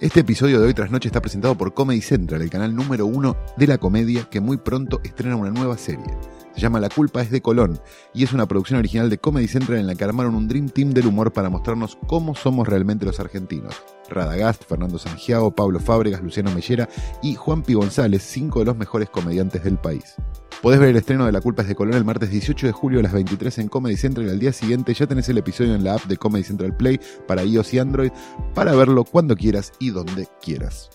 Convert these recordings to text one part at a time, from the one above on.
Este episodio de Hoy Tras Noche está presentado por Comedy Central, el canal número uno de la comedia que muy pronto estrena una nueva serie. Se llama La culpa es de Colón y es una producción original de Comedy Central en la que armaron un Dream Team del humor para mostrarnos cómo somos realmente los argentinos. Radagast, Fernando Sangiao, Pablo Fábregas, Luciano Mellera y Juan Pi González, cinco de los mejores comediantes del país. Podés ver el estreno de La culpa es de Colón el martes 18 de julio a las 23 en Comedy Central y al día siguiente ya tenés el episodio en la app de Comedy Central Play para iOS y Android para verlo cuando quieras y donde quieras.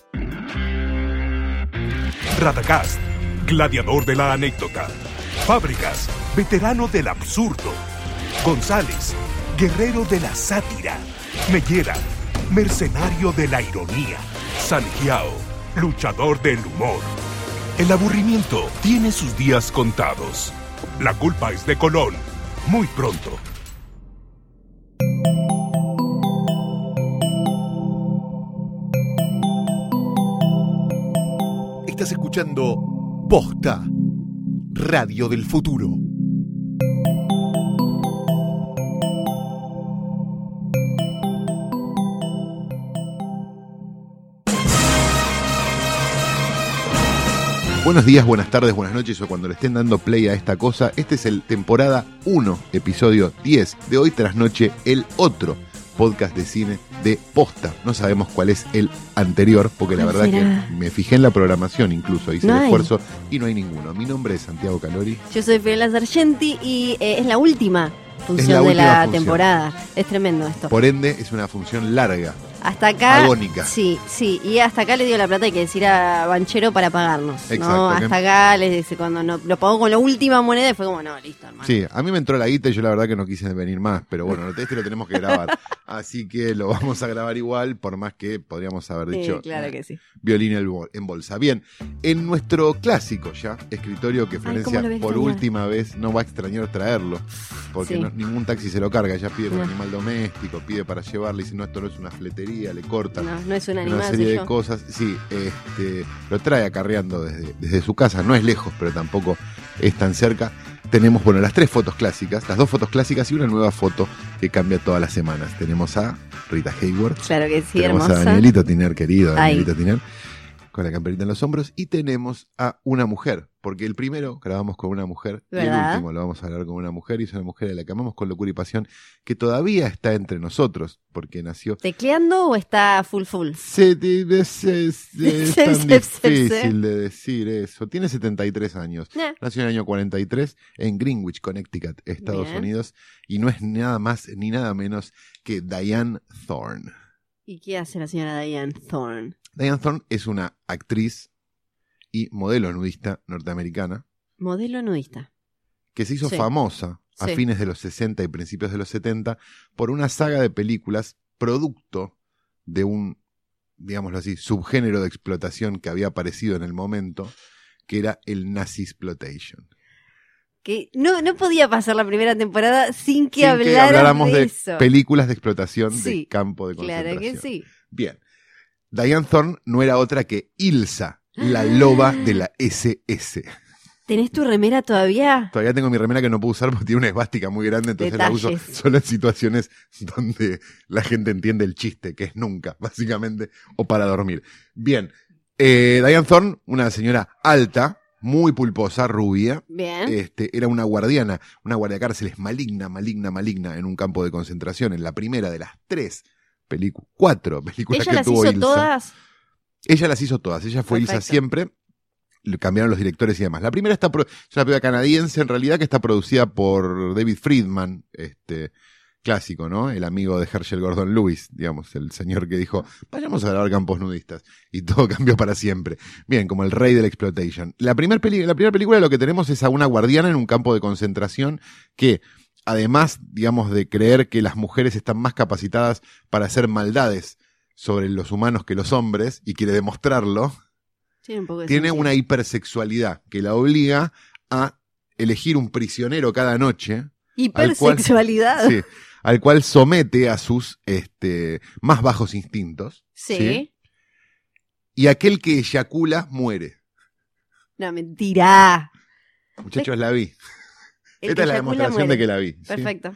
Radagast, gladiador de la anécdota. Fábricas, veterano del absurdo. González, guerrero de la sátira. Mellera, mercenario de la ironía. Sanjiao, luchador del humor. El aburrimiento tiene sus días contados. La culpa es de Colón. Muy pronto. Estás escuchando Posta, Radio del Futuro. Buenos días, buenas tardes, buenas noches o cuando le estén dando play a esta cosa. Este es el temporada 1, episodio 10 de Hoy tras Noche, el otro podcast de cine de posta. No sabemos cuál es el anterior, porque la ¿Cuál verdad será? que me fijé en la programación incluso, hice No el hay. esfuerzo y no hay ninguno. Mi nombre es Santiago Calori. Yo soy Fiorella Sargenti y eh, es la última función la de la función. temporada. Es tremendo esto. Por ende, es una función larga. Hasta acá. agónica. Sí, sí. Y hasta acá le dio la plata, hay que decir a Banchero para pagarnos. Exacto, Hasta acá les dice cuando no, lo pagó con la última moneda y fue como, no, listo, hermano. Sí, a mí me entró la guita y yo la verdad que no quise venir más, pero bueno, este lo tenemos que grabar. Así que lo vamos a grabar igual, por más que podríamos haber Sí, dicho claro que sí. violín en bol- en bolsa. Bien, en nuestro clásico ya, escritorio que Florencia por última vez no va a extrañar traerlo, porque Sí. no- ningún taxi se lo carga, ya pide con No. animal doméstico, pide para llevarle, dice no, esto no es una fletería, le cortan. No, no es un Una serie de yo. cosas, sí, este, lo trae acarreando desde, desde su casa, no es lejos, pero tampoco es tan cerca. Tenemos, bueno, las tres fotos clásicas, las dos fotos clásicas y una nueva foto que cambia todas las semanas. Tenemos a Rita Hayward, Claro que sí, tenemos a hermosa. Danielito Tiner, querido. Danielito Tiner, con la camperita en los hombros, y tenemos a una mujer, porque el primero grabamos con una mujer, y el último lo vamos a hablar con una mujer, y es una mujer a la que amamos con locura y pasión, que todavía está entre nosotros, porque nació ¿Tecleando o está full full? se, es, es- es tan difícil de decir eso. Tiene 73 años. Eh. Nació en el año 43 en Greenwich, Connecticut, Estados Bien. Unidos. Y no es nada más ni nada menos que Diane Thorne. ¿Y qué hace la señora Diane Thorne? Diane Thorne es una actriz y modelo nudista norteamericana Modelo nudista. que se hizo Sí. famosa a Sí. fines de los 60 y principios de los 70 por una saga de películas producto de un, digámoslo así, subgénero de explotación que había aparecido en el momento, que era el Nazi Exploitation. Que no, no podía pasar la primera temporada sin que Sin hablaran habláramos de, de eso. películas de explotación de Sí, campo de concentración. Claro que sí. Bien. Diane Thorne no era otra que Ilsa, la loba de la SS. ¿Tenés tu remera todavía? Todavía tengo mi remera que no puedo usar porque tiene una esvástica muy grande, entonces la uso solo en situaciones donde la gente entiende el chiste, que es nunca, básicamente, o para dormir. Bien, eh, Diane Thorne, una señora alta, muy pulposa, rubia, Bien. este, era una guardiana, una guardia cárceles maligna, maligna, maligna en un campo de concentración, en la primera de las tres películas, cuatro películas ¿Ella que las tuvo hizo Ilsa. todas? Ella las hizo todas, ella fue Ilsa Perfecto. siempre. Le cambiaron los directores y demás. La primera está es una película canadiense en realidad que está producida por David Friedman, este clásico, ¿no? El amigo de Herschel Gordon Lewis, digamos, el señor que dijo, vayamos a grabar campos nudistas. Y todo cambió para siempre. Bien, como el rey de la exploitation. La, primer peli- la primera película lo que tenemos es a una guardiana en un campo de concentración que, además, digamos, de creer que las mujeres están más capacitadas para hacer maldades sobre los humanos que los hombres, y quiere demostrarlo, Tiene un poco de tiene sentido. una hipersexualidad que la obliga a elegir un prisionero cada noche, cual- Hipersexualidad. sí, al cual somete a sus este, más bajos instintos, Sí. ¿sí? y aquel que eyacula muere. No, mentira. Muchachos, la vi. El Esta es la demostración muere. de que la vi. ¿sí? Perfecto.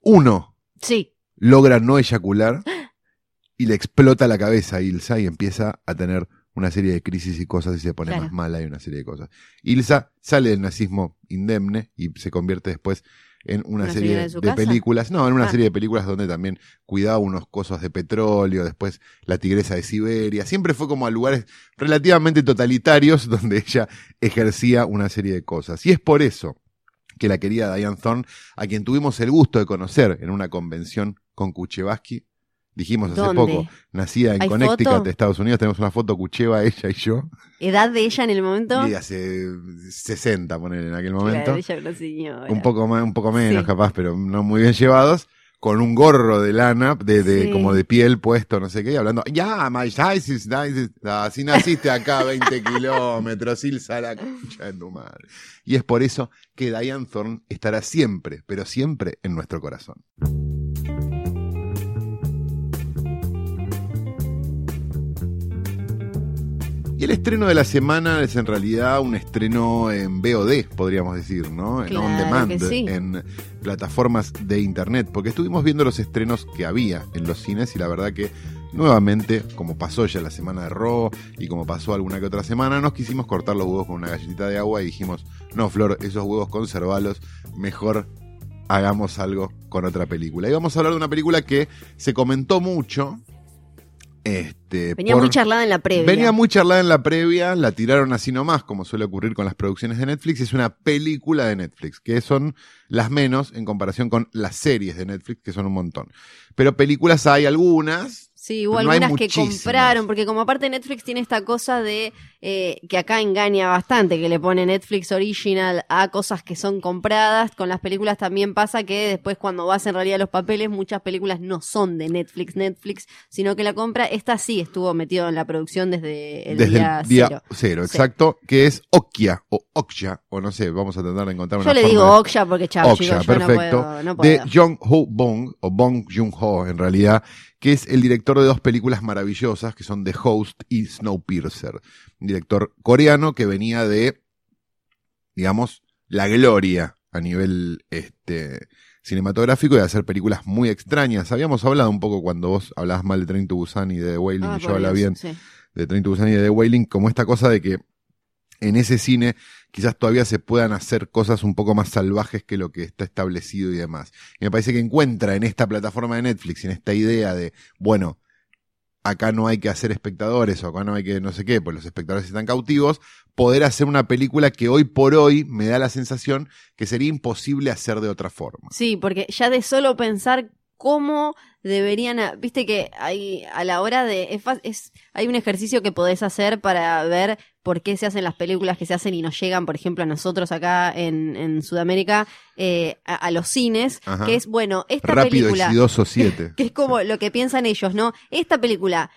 Uno Sí. logra no eyacular y le explota la cabeza a Ilsa y empieza a tener una serie de crisis y cosas y se pone Claro. más mala y una serie de cosas. Ilsa sale del nazismo indemne y se convierte después en una, ¿Una serie de, películas, no, en una Ah. serie de películas donde también cuidaba unos cosos de petróleo, después la tigresa de Siberia, siempre fue como a lugares relativamente totalitarios donde ella ejercía una serie de cosas. Y es por eso que la querida Diane Thorne, a quien tuvimos el gusto de conocer en una convención con Kuchevaski, dijimos hace ¿Dónde? poco, nacida en ¿Hay Connecticut, foto? Estados Unidos, tenemos una foto Kucheva, ella y yo, ¿Edad de ella en el momento? y hace 60, poner en aquel momento, Claro, ella un poco más, un poco menos Sí. capaz, pero no muy bien llevados, con un gorro de lana, de, de Sí. como de piel puesto, no sé qué, y hablando, ya, my size is nice, así naciste acá 20 kilómetros, Ilsa la concha de tu madre. Y es por eso que Diane Thorne estará siempre, pero siempre en nuestro corazón. Y el estreno de la semana es en realidad un estreno en VOD, podríamos decir, ¿no? En Claro on demand, sí. en plataformas de internet, porque estuvimos viendo los estrenos que había en los cines y la verdad que nuevamente, como pasó ya la semana de Raw y como pasó alguna que otra semana, nos quisimos cortar los huevos con una galletita de agua y dijimos, no, Flor, esos huevos conservalos, mejor hagamos algo con otra película. Y vamos a hablar de una película que se comentó mucho. Este, Venía por- muy charlada en la previa. Venía muy charlada en la previa, la tiraron así nomás, como suele ocurrir con las producciones de Netflix. Es una película de Netflix, que son las menos en comparación con las series de Netflix, que son un montón. Pero películas hay algunas. Sí, hubo no algunas que compraron, porque como aparte Netflix tiene esta cosa de eh, que acá engaña bastante, que le pone Netflix Original a cosas que son compradas. Con las películas también pasa que después cuando vas en realidad a los papeles, muchas películas no son de Netflix, Netflix, sino que la compra, esta sí estuvo metido en la producción desde el desde día el día cero. cero, Sí. exacto, que es Okja o Okja, o no sé, vamos a tratar de encontrar una Yo le forma digo de- Oksha porque chao, Okja, chicos, yo no perfecto, puedo. No de. Jong Ho Bong, o Bong Joon-ho en realidad, que es el director de dos películas maravillosas que son The Host y Snowpiercer. Director coreano que venía de, digamos, la gloria a nivel este, cinematográfico y de hacer películas muy extrañas. Habíamos hablado un poco cuando vos hablabas mal de Train to Busan y de The Wailing, Ah, y yo hablaba bien sí. de Train to Busan y de The Wailing, como esta cosa de que en ese cine quizás todavía se puedan hacer cosas un poco más salvajes que lo que está establecido y demás. Y me parece que encuentra en esta plataforma de Netflix, en esta idea de, bueno, acá no hay que hacer espectadores o acá no hay que no sé qué, pues los espectadores están cautivos, poder hacer una película que hoy por hoy me da la sensación que sería imposible hacer de otra forma. Sí, porque ya de solo pensar cómo deberían, viste que hay a la hora de es, es- hay un ejercicio que podés hacer para ver por qué se hacen las películas que se hacen y nos llegan, por ejemplo, a nosotros acá en, en Sudamérica eh, a, a los cines, Ajá. que es bueno, esta Rápido, película exitoso 7. que es como lo que piensan ellos, ¿no? Esta película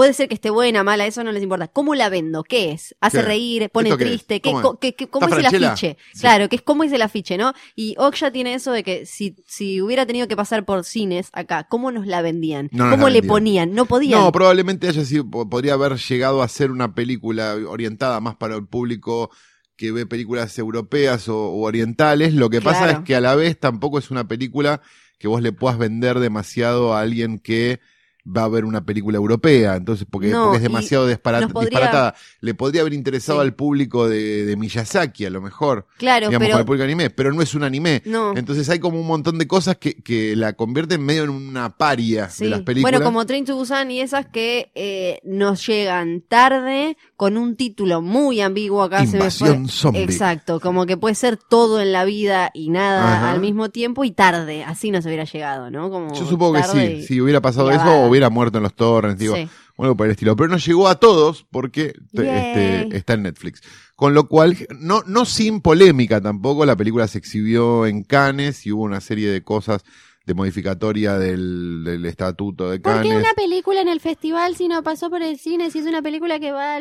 puede ser que esté buena, mala, eso no les importa. ¿Cómo la vendo? ¿Qué es? ¿Hace ¿Qué? reír? ¿Pone triste? ¿Qué, ¿Cómo qué- qué- ¿Cómo ¿Está es el afiche? Sí. Claro, que es cómo es el afiche, ¿no? Y Oksha tiene eso de que si, si hubiera tenido que pasar por cines acá, ¿cómo nos la vendían? No nos ¿Cómo la le vendían. ponían? No podían. No, probablemente haya sido, po- podría haber llegado a ser una película orientada más para el público que ve películas europeas o, o orientales. Lo que pasa es que a la vez tampoco es una película que vos le puedas vender demasiado a alguien que va a ver una película europea, entonces porque, No, porque es demasiado dispara- nos podría- disparatada. Le podría haber interesado Sí. al público de, de Miyazaki, a lo mejor, claro, digamos, pero público anime, pero no es un anime. no. Entonces hay como un montón de cosas que, que la convierten medio en una paria Sí. de las películas. Bueno, como Train to Busan y esas que eh, nos llegan tarde con un título muy ambiguo acá se me Invasión fue. zombie. Exacto, como que puede ser todo en la vida y nada Ajá. al mismo tiempo y tarde, así no se hubiera llegado, ¿no? Como Yo supongo que sí, y- si hubiera pasado eso, hubiera muerto en los torrents, digo, Sí. algo por el estilo. Pero no llegó a todos porque este, está en Netflix. Con lo cual, no, no sin polémica tampoco, la película se exhibió en Cannes y hubo una serie de cosas de modificatoria del, del estatuto de ¿Por qué Cannes. una película en el festival si no pasó por el cine, si es una película que va...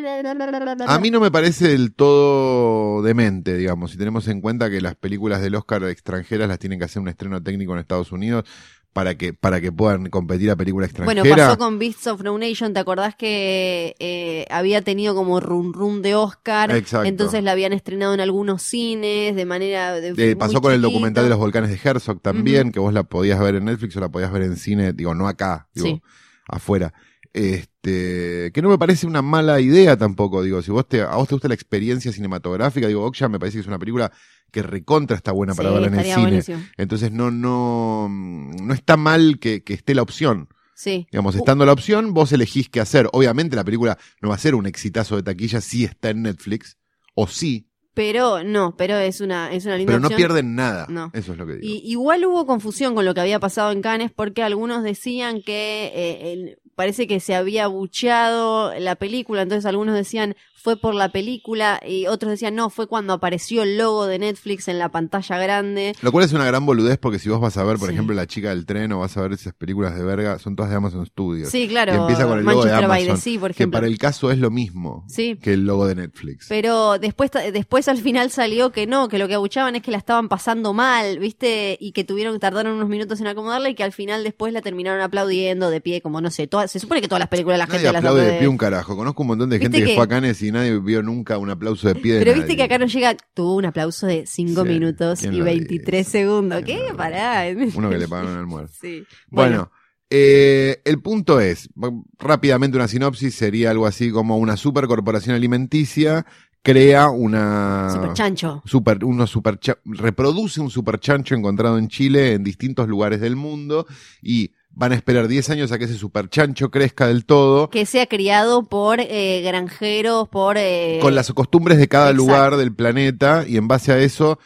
A mí no me parece del todo demente, digamos, si tenemos en cuenta que las películas del Oscar extranjeras las tienen que hacer un estreno técnico en Estados Unidos para que, para que puedan competir a película extranjera. Bueno, pasó con Beasts of No Nation, ¿te acordás que eh, había tenido como run run de Oscar? Exacto. Entonces la habían estrenado en algunos cines de manera... De, Eh, pasó con el documental de los volcanes de Herzog también, que vos la podías ver en Netflix o la podías ver en cine, digo, no acá, digo, Sí. afuera. Este, que no me parece una mala idea tampoco, digo, si vos te, a vos te gusta la experiencia cinematográfica, digo, Okja me parece que es una película que recontra está buena para Sí, verla en el cine. buenísimo. Entonces no, no, no está mal que, que esté la opción. Sí. Digamos, Uh, estando la opción, vos elegís qué hacer. Obviamente la película no va a ser un exitazo de taquilla si está en Netflix, o sí, Pero no, pero es una, es una linda pero no opción. pierden nada. No. Eso es lo que digo. Y, igual hubo confusión con lo que había pasado en Cannes porque algunos decían que eh, el- parece que se había bucheado la película, entonces algunos decían fue por la película y otros decían no, fue cuando apareció el logo de Netflix en la pantalla grande. Lo cual es una gran boludez porque si vos vas a ver, por Sí. ejemplo, La chica del tren o vas a ver esas películas de verga, son todas de Amazon Studios. Sí, claro. Y empieza con el logo de Manchester by the Amazon, Sea, por que ejemplo. para el caso es lo mismo Sí. que el logo de Netflix. Pero después, después al final salió que no, que lo que abuchaban es que la estaban pasando mal, ¿viste? Y que tuvieron que tardar unos minutos en acomodarla y que al final después la terminaron aplaudiendo de pie, como no sé, todas, se supone que todas las películas la Nadie gente las aplaude de aplaude. pie un carajo. Conozco un montón de gente que, que- fue a Cannes y nadie vio nunca un aplauso de pie de Pero viste nadie. que acá no llega, tuvo un aplauso de 5 Sí, minutos ¿quién y lo 23 dice? segundos. ¿Quién ¿Qué? lo Pará. Uno que le pagan un almuerzo. Sí. Bueno, eh, el punto es, rápidamente una sinopsis sería algo así como una supercorporación alimenticia crea una... Super chancho. super, uno super reproduce un super chancho encontrado en Chile en distintos lugares del mundo y van a esperar 10 años a que ese super chancho crezca del todo Que sea criado por eh, granjeros, por... eh, con las costumbres de cada exacto. lugar del planeta y en base a eso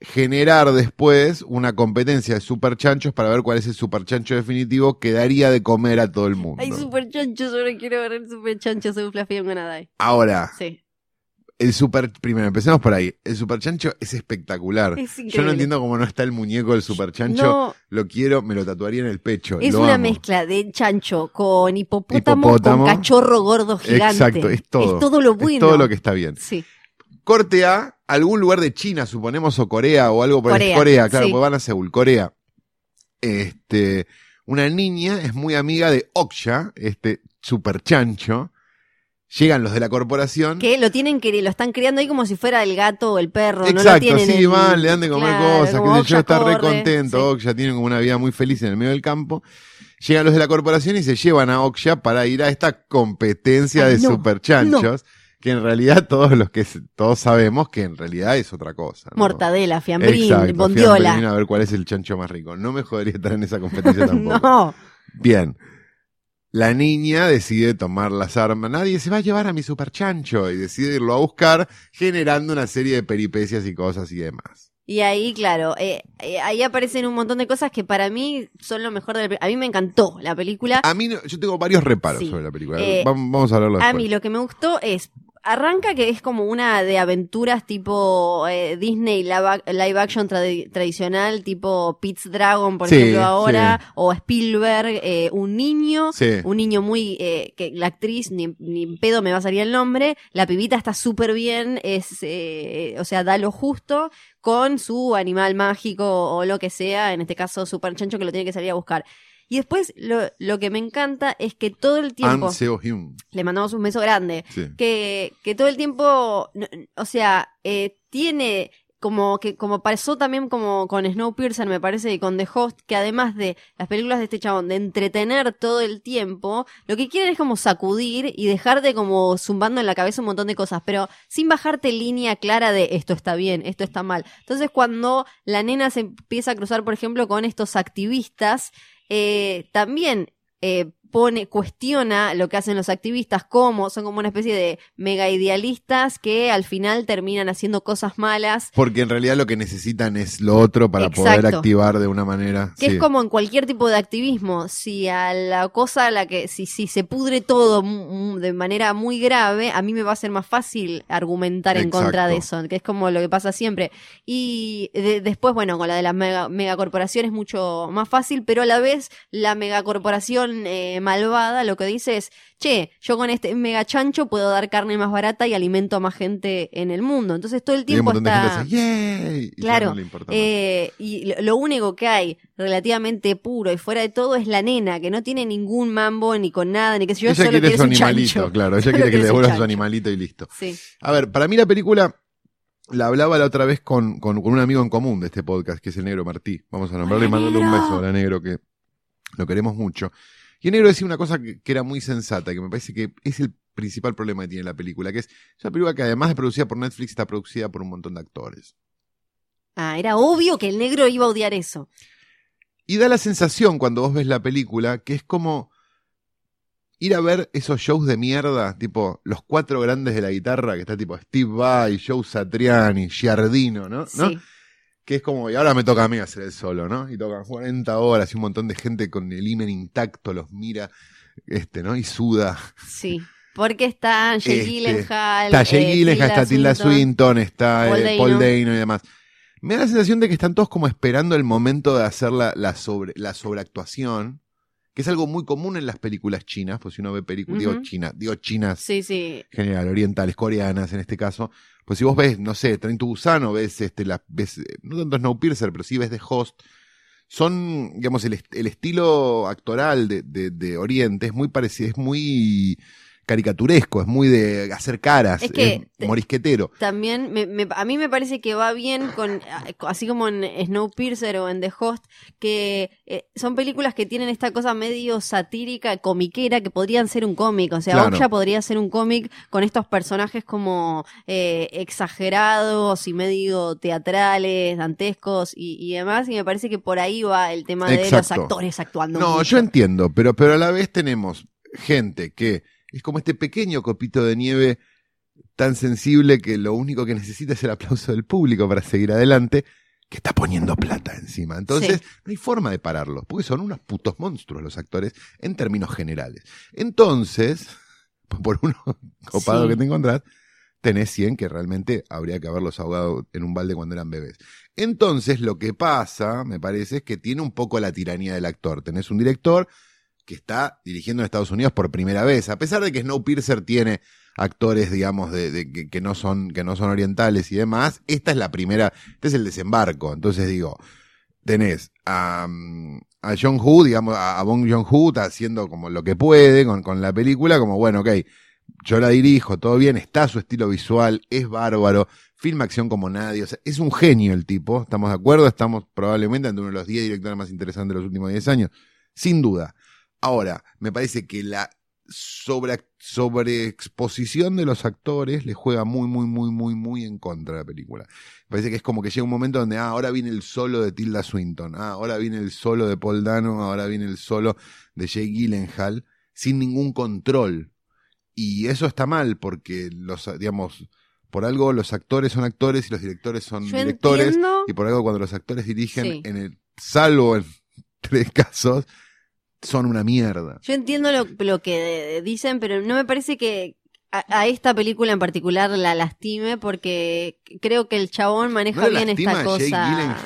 generar después una competencia de super chanchos para ver cuál es el super chancho definitivo que daría de comer a todo el mundo. Hay super chanchos, ahora quiero ver el super chancho, soy Fluffy gonna die. Ahora, Sí. El super, primero empecemos por ahí, el super chancho es espectacular. Es Yo no entiendo cómo no está el muñeco del super chancho. No, Lo quiero, me lo tatuaría en el pecho. es lo una amo. mezcla de chancho con hipopótamo, Hipopótamo. con cachorro gordo gigante. Exacto, es todo. Es todo lo Es bueno. todo lo que está bien. Sí. Corte a algún lugar de China, suponemos, o Corea, o algo por el Corea, Corea, claro, sí. pues van a Seúl, Corea. Este, una niña es muy amiga de Oksha, este super chancho. Llegan los de la corporación. Que lo tienen que lo están criando ahí como si fuera el gato o el perro. no lo Exacto, tienen sí, van, le dan de comer Claro, cosas, sé yo, está re corre, contento, sí. Tiene como una vida muy feliz en el medio del campo. Llegan los de la corporación y se llevan a Oksha para ir a esta competencia Ay, de no, super chanchos, que en realidad todos los que todos sabemos que en realidad es otra cosa. ¿no? Mortadela, fiambrín, Exacto, bondiola. fiambrín, a ver cuál es el chancho más rico. No me jodería estar en esa competencia tampoco. no. Bien. La niña decide tomar las armas. Nadie se va a llevar a mi super chancho y decide irlo a buscar, generando una serie de peripecias y cosas y demás. Y ahí, claro, eh, eh, ahí aparecen un montón de cosas que para mí son lo mejor de la película. A mí me encantó la película. A mí, no- yo tengo varios reparos Sí. sobre la película. Eh, Vam- Vamos a hablarlo A mí lo que me gustó es, arranca que es como una de aventuras tipo eh, Disney live, ac- live action tradi- tradicional, tipo Pete's Dragon, por Sí, ejemplo, ahora, sí. o Spielberg, eh, un niño, Sí. un niño muy, eh, que la actriz, ni, ni en pedo me va a salir el nombre, la pibita está súper bien, es, eh, o sea, da lo justo con su animal mágico o lo que sea, en este caso Super Chancho que lo tiene que salir a buscar. Y después lo, lo que me encanta es que todo el tiempo... An Seo-hyun. Le mandamos un beso grande. Sí. Que, que todo el tiempo, o sea, eh, tiene como que como pasó también como con Snowpiercer me parece y con The Host que además de las películas de este chabón de entretener todo el tiempo lo que quieren es como sacudir y dejarte como zumbando en la cabeza un montón de cosas pero sin bajarte línea clara de esto está bien esto está mal entonces cuando la nena se empieza a cruzar por ejemplo con estos activistas eh, también eh, pone, cuestiona lo que hacen los activistas, como son como una especie de mega idealistas que al final terminan haciendo cosas malas. Porque en realidad lo que necesitan es lo otro para poder activar de una manera. Que sí. es como en cualquier tipo de activismo. Si a la cosa a la que, si, si se pudre todo de manera muy grave, a mí me va a ser más fácil argumentar en contra de eso, que es como lo que pasa siempre. Y de- después, bueno, con la de las mega, megacorporaciones es mucho más fácil, pero a la vez la megacorporación eh, malvada lo que dice es, che, yo con este mega chancho puedo dar carne más barata y alimento a más gente en el mundo. Entonces todo el Y hay un tiempo de está... Y Claro, no eh, y lo, único que hay relativamente puro y fuera de todo es la nena, que no tiene ningún mambo ni con nada, ni que sé yo, ella solo quiere su animalito, chancho. claro. Ella Solo quiere que le devuelva su animalito y listo. Sí. A ver, para mí la película la hablaba la otra vez con, con, con un amigo en común de este podcast, que es el negro Martí. Vamos a nombrarle y mandarle un beso a la negro, que lo queremos mucho. Y el negro decía una cosa que, que era muy sensata, que me parece que es el principal problema que tiene la película, que es, es una película que además de producida por Netflix, está producida por un montón de actores. Ah, era obvio que el negro iba a odiar eso. Y da la sensación cuando vos ves la película que es como ir a ver esos shows de mierda, tipo los cuatro grandes de la guitarra, que está tipo Steve Vai, Joe Satriani, Giardino, ¿no? ¿No? Que es como, y ahora me toca a mí hacer el solo, ¿no? Y tocan 40 horas y un montón de gente con el himen intacto los mira, este, ¿no? Y suda. Sí. Porque está Jake Este, Gyllenhaal. Está Jay eh, Gyllenhaal, está Tilda Swinton, está Paul eh, Paul Dano. Dano y demás. Me da la sensación de que están todos como esperando el momento de hacer la, la, sobre, la sobreactuación, que es algo muy común en las películas chinas, pues si uno ve películas, digo Ujú. chinas, digo chinas Sí, sí. en general, orientales, coreanas en este caso, pues si vos ves, no sé, o ves, este, la, ves eh, no tanto Snowpiercer, pero sí ves The Host, son, digamos, el, est- el estilo actoral de, de, de Oriente es muy parecido, es muy caricaturesco, es muy de hacer caras, Es que- es morisquetero. También me- me- a mí me parece que va bien con así como en Snowpiercer o en The Host que eh, son películas que tienen esta cosa medio satírica, comiquera que podrían ser un cómic, o sea, Claro. Okja podría ser un cómic con estos personajes como eh, exagerados y medio teatrales, dantescos y, y demás y me parece que por ahí va el tema de los actores actuando. No, mucho. yo entiendo, pero, pero a la vez tenemos gente que es como este pequeño copito de nieve tan sensible que lo único que necesita es el aplauso del público para seguir adelante, que está poniendo plata encima. Entonces, Sí. no hay forma de pararlos, porque son unos putos monstruos los actores en términos generales. Entonces, por uno copado Sí. que te encontrás, tenés 100 que realmente habría que haberlos ahogado en un balde cuando eran bebés. Entonces, lo que pasa, me parece, es que tiene un poco la tiranía del actor. Tenés un director que está dirigiendo en Estados Unidos por primera vez, a pesar de que Snowpiercer tiene actores, digamos, de, de- que, que no son, que no son orientales y demás, esta es la primera, este es el desembarco. Entonces digo, tenés a, mm, a John Hu, digamos, a, Bong Joon-ho, está haciendo como lo que puede con, con la película, como bueno, ok, yo la dirijo, todo bien, está su estilo visual, es bárbaro, filma acción como nadie, o sea, es un genio el tipo, ¿estamos de acuerdo? Estamos probablemente ante uno de los 10 directores más interesantes de los últimos 10 años, sin duda. Ahora, me parece que la sobre, sobreexposición de los actores le juega muy, muy, muy, muy, muy en contra de la película. Me parece que es como que llega un momento donde, ah, ahora viene el solo de Tilda Swinton, ah, ahora viene el solo de Paul Dano, ahora viene el solo de Jake Gyllenhaal, sin ningún control. Y eso está mal porque los, digamos, por algo los actores son actores y los directores son Yo directores. entiendo- Y por algo cuando los actores dirigen, Sí. en el, salvo en tres casos, son una mierda. Yo entiendo lo, lo que dicen, pero no me parece que a, a esta película en particular la lastime porque creo que el chabón maneja ¿No le bien esta Jake cosa.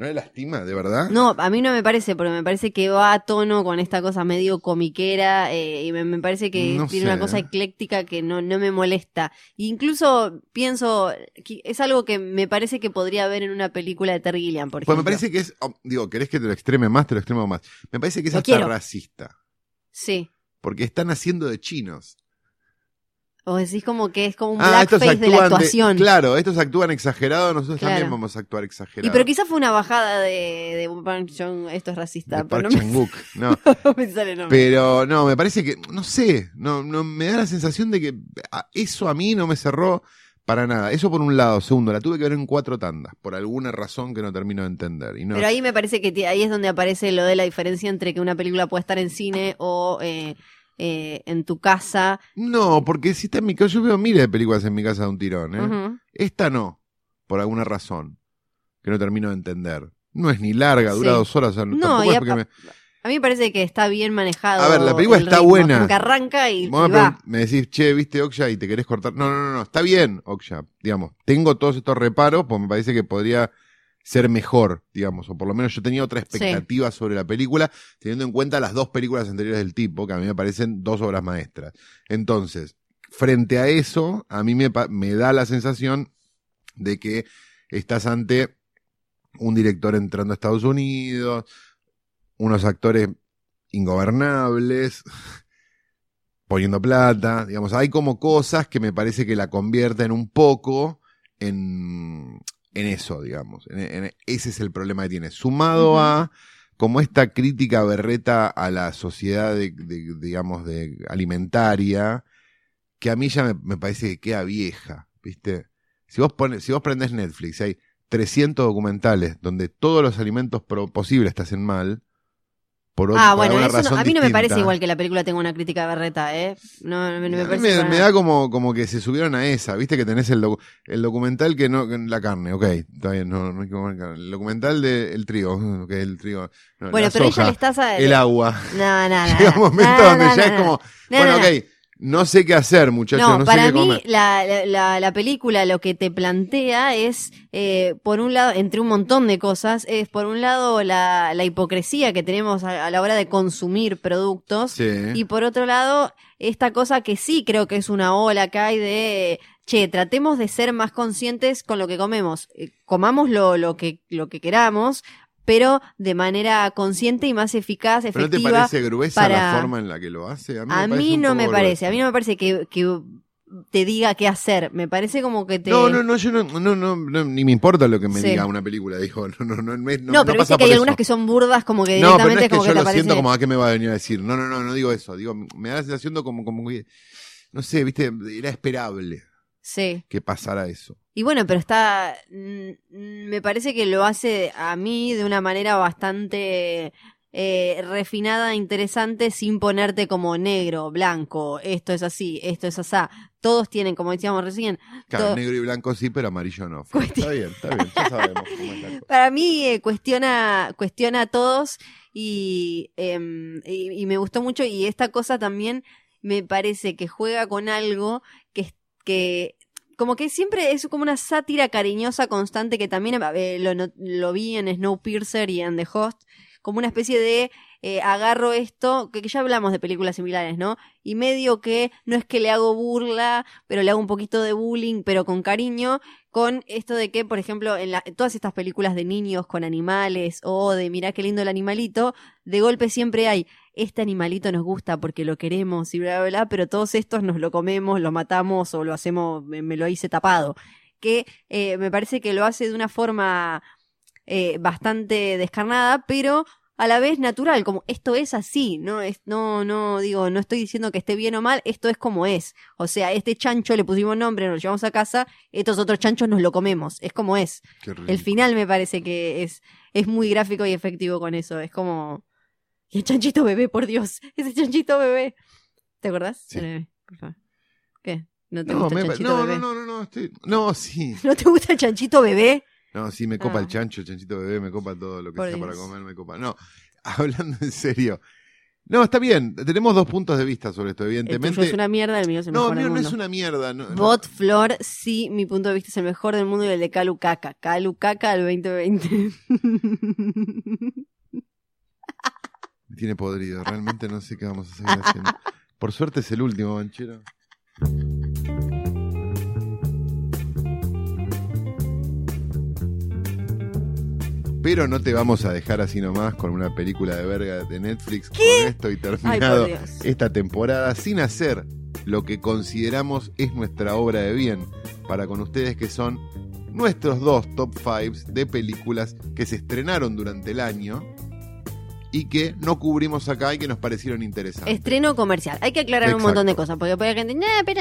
¿No le lastima, de verdad? No, a mí no me parece, porque me parece que va a tono con esta cosa medio comiquera eh, y me, me parece que No tiene sé. una cosa ecléctica que no, no me molesta. E incluso pienso, que es algo que me parece que podría haber en una película de Terry Gilliam, por Pues me ejemplo. parece que es, oh, digo, ¿querés que te lo extreme más? Te lo extremo más. Me parece que es Lo hasta quiero. racista. Sí. Porque están haciendo de chinos. O decís como que es como un Ah, blackface de la de- actuación. claro, estos actúan exagerado, nosotros Claro. también vamos a actuar exagerado. Y pero quizás fue una bajada de, de Park Chung, esto es racista, de pero Park no me, no. no me sale el nombre. Pero no, me parece que, no sé, no, no me da la sensación de que eso a mí no me cerró para nada. Eso por un lado. Segundo, la tuve que ver en cuatro tandas, por alguna razón que no termino de entender. Y no, Pero ahí me parece que ahí es donde aparece lo de la diferencia entre que una película puede estar en cine o eh, eh, en tu casa. no, porque si está en mi casa, yo veo miles de películas en mi casa de un tirón, ¿eh? Esta no, por alguna razón, que no termino de entender. No es ni larga, dura Sí. dos horas. o sea, No, tampoco es porque me- A mí me parece que está bien manejado. A ver, la película el está ritmo, buena. Que arranca y, va. me decís, che, ¿viste Oksha y te querés cortar? No, no, no, no, está bien, Oksha. Digamos, tengo todos estos reparos, pues me parece que podría ser mejor, digamos, o por lo menos yo tenía otra expectativa sobre la película, teniendo en cuenta las dos películas anteriores del tipo, que a mí me parecen dos obras maestras. Entonces, frente a eso, a mí me, me da la sensación de que estás ante un director entrando a Estados Unidos, unos actores ingobernables, poniendo plata, digamos, hay como cosas que me parece que la convierten un poco en, en eso, digamos. En- en- ese es el problema que tiene. Sumado a como esta crítica berreta a la sociedad, de, de- digamos, de alimentaria, que a mí ya me, me parece que queda vieja, ¿viste? Si vos, pones, si vos prendés Netflix, hay 300 documentales donde todos los alimentos posibles te hacen mal, por, ot- Ah, bueno, no- a mí no me parece igual que la película tenga una crítica berreta, ¿eh? No, no me, no me A mí parece me, da como, como que se subieron a esa, viste que tenés el, docu- el documental que no, que la carne, ok, está bien, no, no hay que comer carne. El documental del trigo, ok, el trigo. no, Bueno, pero soja, ella le estás a... el agua. No, no, no. Llega un momento donde ya es como, no, bueno, no, no. ok, no sé qué hacer, muchachos, No, no, sé para qué mí comer. la, la- la, la película lo que te plantea es, eh, por un lado, entre un montón de cosas, es por un lado la, la hipocresía que tenemos a, a la hora de consumir productos Sí. y por otro lado esta cosa que sí creo que es una ola que hay de, che, tratemos de ser más conscientes con lo que comemos, Eh, comamos lo, lo, que, lo que queramos, pero de manera consciente y más eficaz, ¿Pero no te efectiva. parece gruesa para- la forma en la que lo hace? A mí, A me parece mí un no me parece, a mí no me parece que, que te diga qué hacer. Me parece como que te. No, no, no, yo no, no, no, no, ni me importa lo que me Sí. diga una película, dijo. No, no, no, me- no, No, no pero pasa viste que hay eso. algunas que son burdas, como que No, pero no directamente es que como yo que lo aparece. siento como a qué me va a venir a decir. No, no, no, no digo eso. Digo, me da la sensación de como, como que, no sé, viste, era esperable Sí. que pasara eso. Y bueno, pero está. Me parece que lo hace a mí de una manera bastante. eh, refinada, interesante, sin ponerte como negro, blanco, esto es así, esto es asá. Todos tienen, como decíamos recién, Claro, Todo- negro y blanco sí, pero amarillo no. Está bien, está bien, ya sabemos cómo es la cosa. Para mí eh, cuestiona, cuestiona a todos y, em, y, y me gustó mucho y esta cosa también me parece que juega con algo que, es- que como que siempre es como una sátira cariñosa constante que también eh, lo, lo vi en Snowpiercer y en The Host, como una especie de eh, agarro esto, que, ya hablamos de películas similares, ¿no? Y medio que no es que le hago burla, pero le hago un poquito de bullying, pero con cariño, con esto de que, por ejemplo, en, en todas estas películas de niños con animales o de mirá qué lindo el animalito, de golpe siempre hay, este animalito nos gusta porque lo queremos y bla, bla, bla, pero todos estos nos lo comemos, lo matamos o lo hacemos, me, me lo hice tapado. Que eh, me parece que lo hace de una forma eh, bastante descarnada, pero a la vez natural, como esto es así, no es, no, no, digo, no estoy diciendo que esté bien o mal, esto es como es. O sea, este chancho le pusimos nombre, nos lo llevamos a casa, estos otros chanchos nos lo comemos, es como es. El final me parece que es, es muy gráfico y efectivo con eso, es como... Y el chanchito bebé, por Dios, ese chanchito bebé. ¿Te acordás? Sí. Por favor. ¿Qué? ¿No te No, gusta el chanchito no, bebé? no, no, no, no, estoy- no, sí. ¿No te gusta el chanchito bebé? No, sí, me copa Ah. el chancho, el chanchito bebé, me copa todo lo que Por sea para comer, me copa. No, hablando en serio. No, está bien, tenemos dos puntos de vista sobre esto, El evidentemente. tuyo es una mierda, el mío es el no, mejor mío del no mundo. es una mierda. No, no. Bot Flor, sí, mi punto de vista es el mejor del mundo y el de Calu Caca. Calu Caca al 2020. Tiene podrido, realmente no sé qué vamos a seguir haciendo. Por suerte es el último, Banchero. Pero no te vamos a dejar así nomás con una película de verga de Netflix. Con esto y terminado esta temporada sin hacer lo que consideramos es nuestra obra de bien para con ustedes que son nuestros dos top fives de películas que se estrenaron durante el año y que no cubrimos acá y que nos parecieron interesantes. Estreno comercial. Hay que aclarar un montón de cosas, porque puede gente, "Nah, pero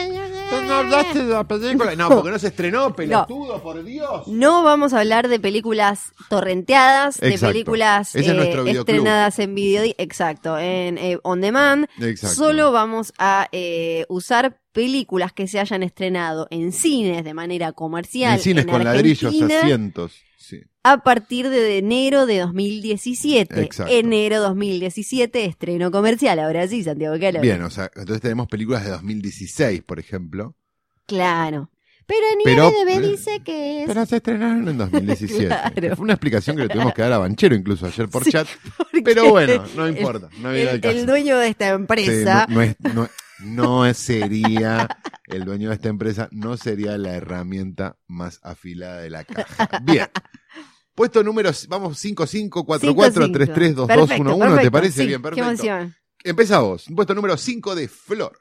Pero no hablaste de la película. No, porque no se estrenó, pelotudo, por Dios. No vamos a hablar de películas torrenteadas, de películas es eh, estrenadas en video, exacto, en eh, on demand. Exacto. Solo vamos a eh, usar películas que se hayan estrenado en cines de manera comercial. en cines en con ladrillos, asientos. Sí. A partir de enero de 2017. Exacto. Enero 2017, estreno comercial. Ahora sí, Santiago Calori. Bien, o sea, entonces tenemos películas de 2016, por ejemplo. Claro. Pero en Pero- IMDb dice que es... Pero se estrenaron en 2017. Claro. Fue una explicación que le tuvimos que dar a Banchero incluso ayer por Sí, chat. Pero bueno, no el- importa. No viene al el, el dueño de esta Sí, empresa... no, no es- no- no sería el dueño de esta empresa, no sería la herramienta más afilada de la caja. Bien. Puesto número, vamos 5, 5, 4, 4, 3, 3, 2, 2, 1, 1, ¿te parece sí, bien? Qué Perfecto. emoción. Empezá vos. Puesto número 5 de Flor.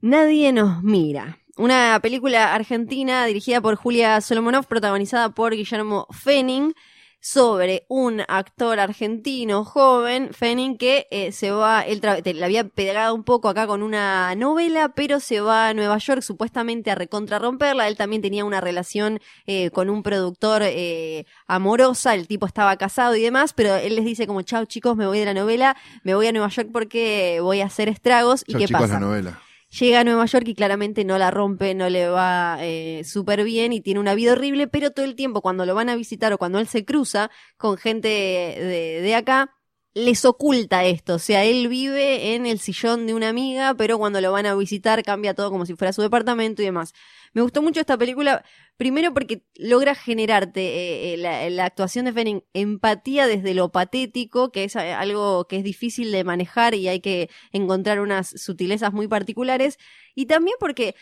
Nadie nos mira. Una película argentina dirigida por Julia Solomonov, protagonizada por Guillermo Fenning. Sobre un actor argentino joven, Fenning, que eh, se va, él le había pegado un poco acá con una novela, pero se va a Nueva York supuestamente a recontrarromperla. Él también tenía una relación eh, con un productor eh, amorosa, el tipo estaba casado y demás, pero él les dice como, chao chicos, me voy de la novela, me voy a Nueva York porque voy a hacer estragos. ¿Y qué chicos, pasa? la novela. Llega a Nueva York y claramente no la rompe, no le va eh, súper bien y tiene una vida horrible, pero todo el tiempo cuando lo van a visitar o cuando él se cruza con gente de, de acá, les oculta esto. O sea, él vive en el sillón de una amiga, pero cuando lo van a visitar cambia todo como si fuera su departamento y demás. Me gustó mucho esta película, primero porque logra generarte eh, eh, la, la actuación de Fenning empatía desde lo patético, que es eh, algo que es difícil de manejar y hay que encontrar unas sutilezas muy particulares, y también porque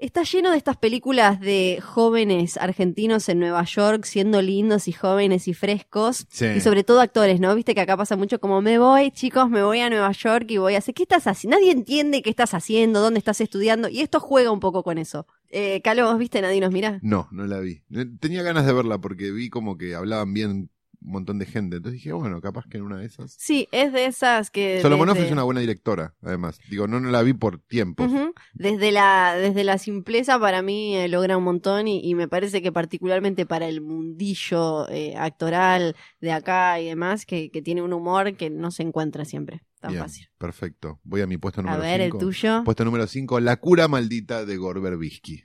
está lleno de estas películas de jóvenes argentinos en Nueva York siendo lindos y jóvenes y frescos, Sí. y sobre todo actores, ¿no? Viste que acá pasa mucho como me voy, chicos, me voy a Nueva York y voy a hacer, ¿qué estás haciendo? Nadie entiende qué estás haciendo, dónde estás estudiando, y esto juega un poco con eso. Eh, Calo, ¿vos viste Nadie nos mira? No, no la vi. Tenía ganas de verla porque vi como que hablaban bien montón de gente. Entonces dije, bueno, capaz que en una de esas. Sí, es de esas que... Solomonov desde- es una buena directora, además. Digo, no, no la vi por tiempos. Ujú. Desde la, desde la simpleza para mí eh, logra un montón y, y me parece que particularmente para el mundillo eh, actoral de acá y demás, que, que tiene un humor que no se encuentra siempre tan Bien, fácil. perfecto. Voy a mi puesto A número ver, el 5. tuyo. Puesto número 5, La cura maldita de Gore Verbinski.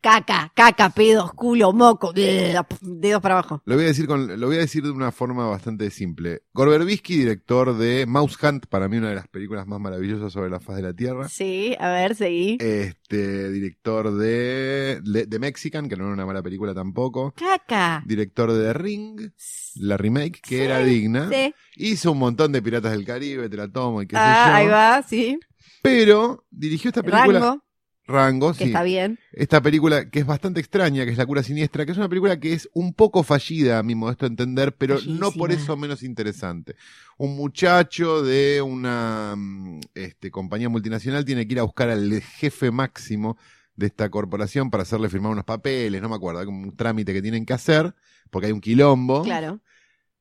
Caca, caca, pedos, culo, moco, dedos para abajo. Lo voy a decir con, lo voy a decir de una forma bastante simple. Gore Verbinski, director de Mouse Hunt, para mí una de las películas más maravillosas sobre la faz de la Tierra. Sí, a ver, seguí. Este, director de, de, de Mexican, que no era una mala película tampoco. Caca. Director de The Ring, la remake, que Sí, era digna. Sí. Hizo un montón de Piratas del Caribe, te la tomo y qué sé Ah, yo. ahí va, sí. Pero dirigió esta película. Rango, Rango, que sí. está bien. Esta película que es bastante extraña, que es La cura siniestra, que es una película que es un poco fallida, a mi modesto entender, pero no por eso menos interesante. Un muchacho de una mm, este, compañía multinacional tiene que ir a buscar al jefe máximo de esta corporación para hacerle firmar unos papeles, no me acuerdo, hay como un trámite que tienen que hacer, porque hay un quilombo. Claro.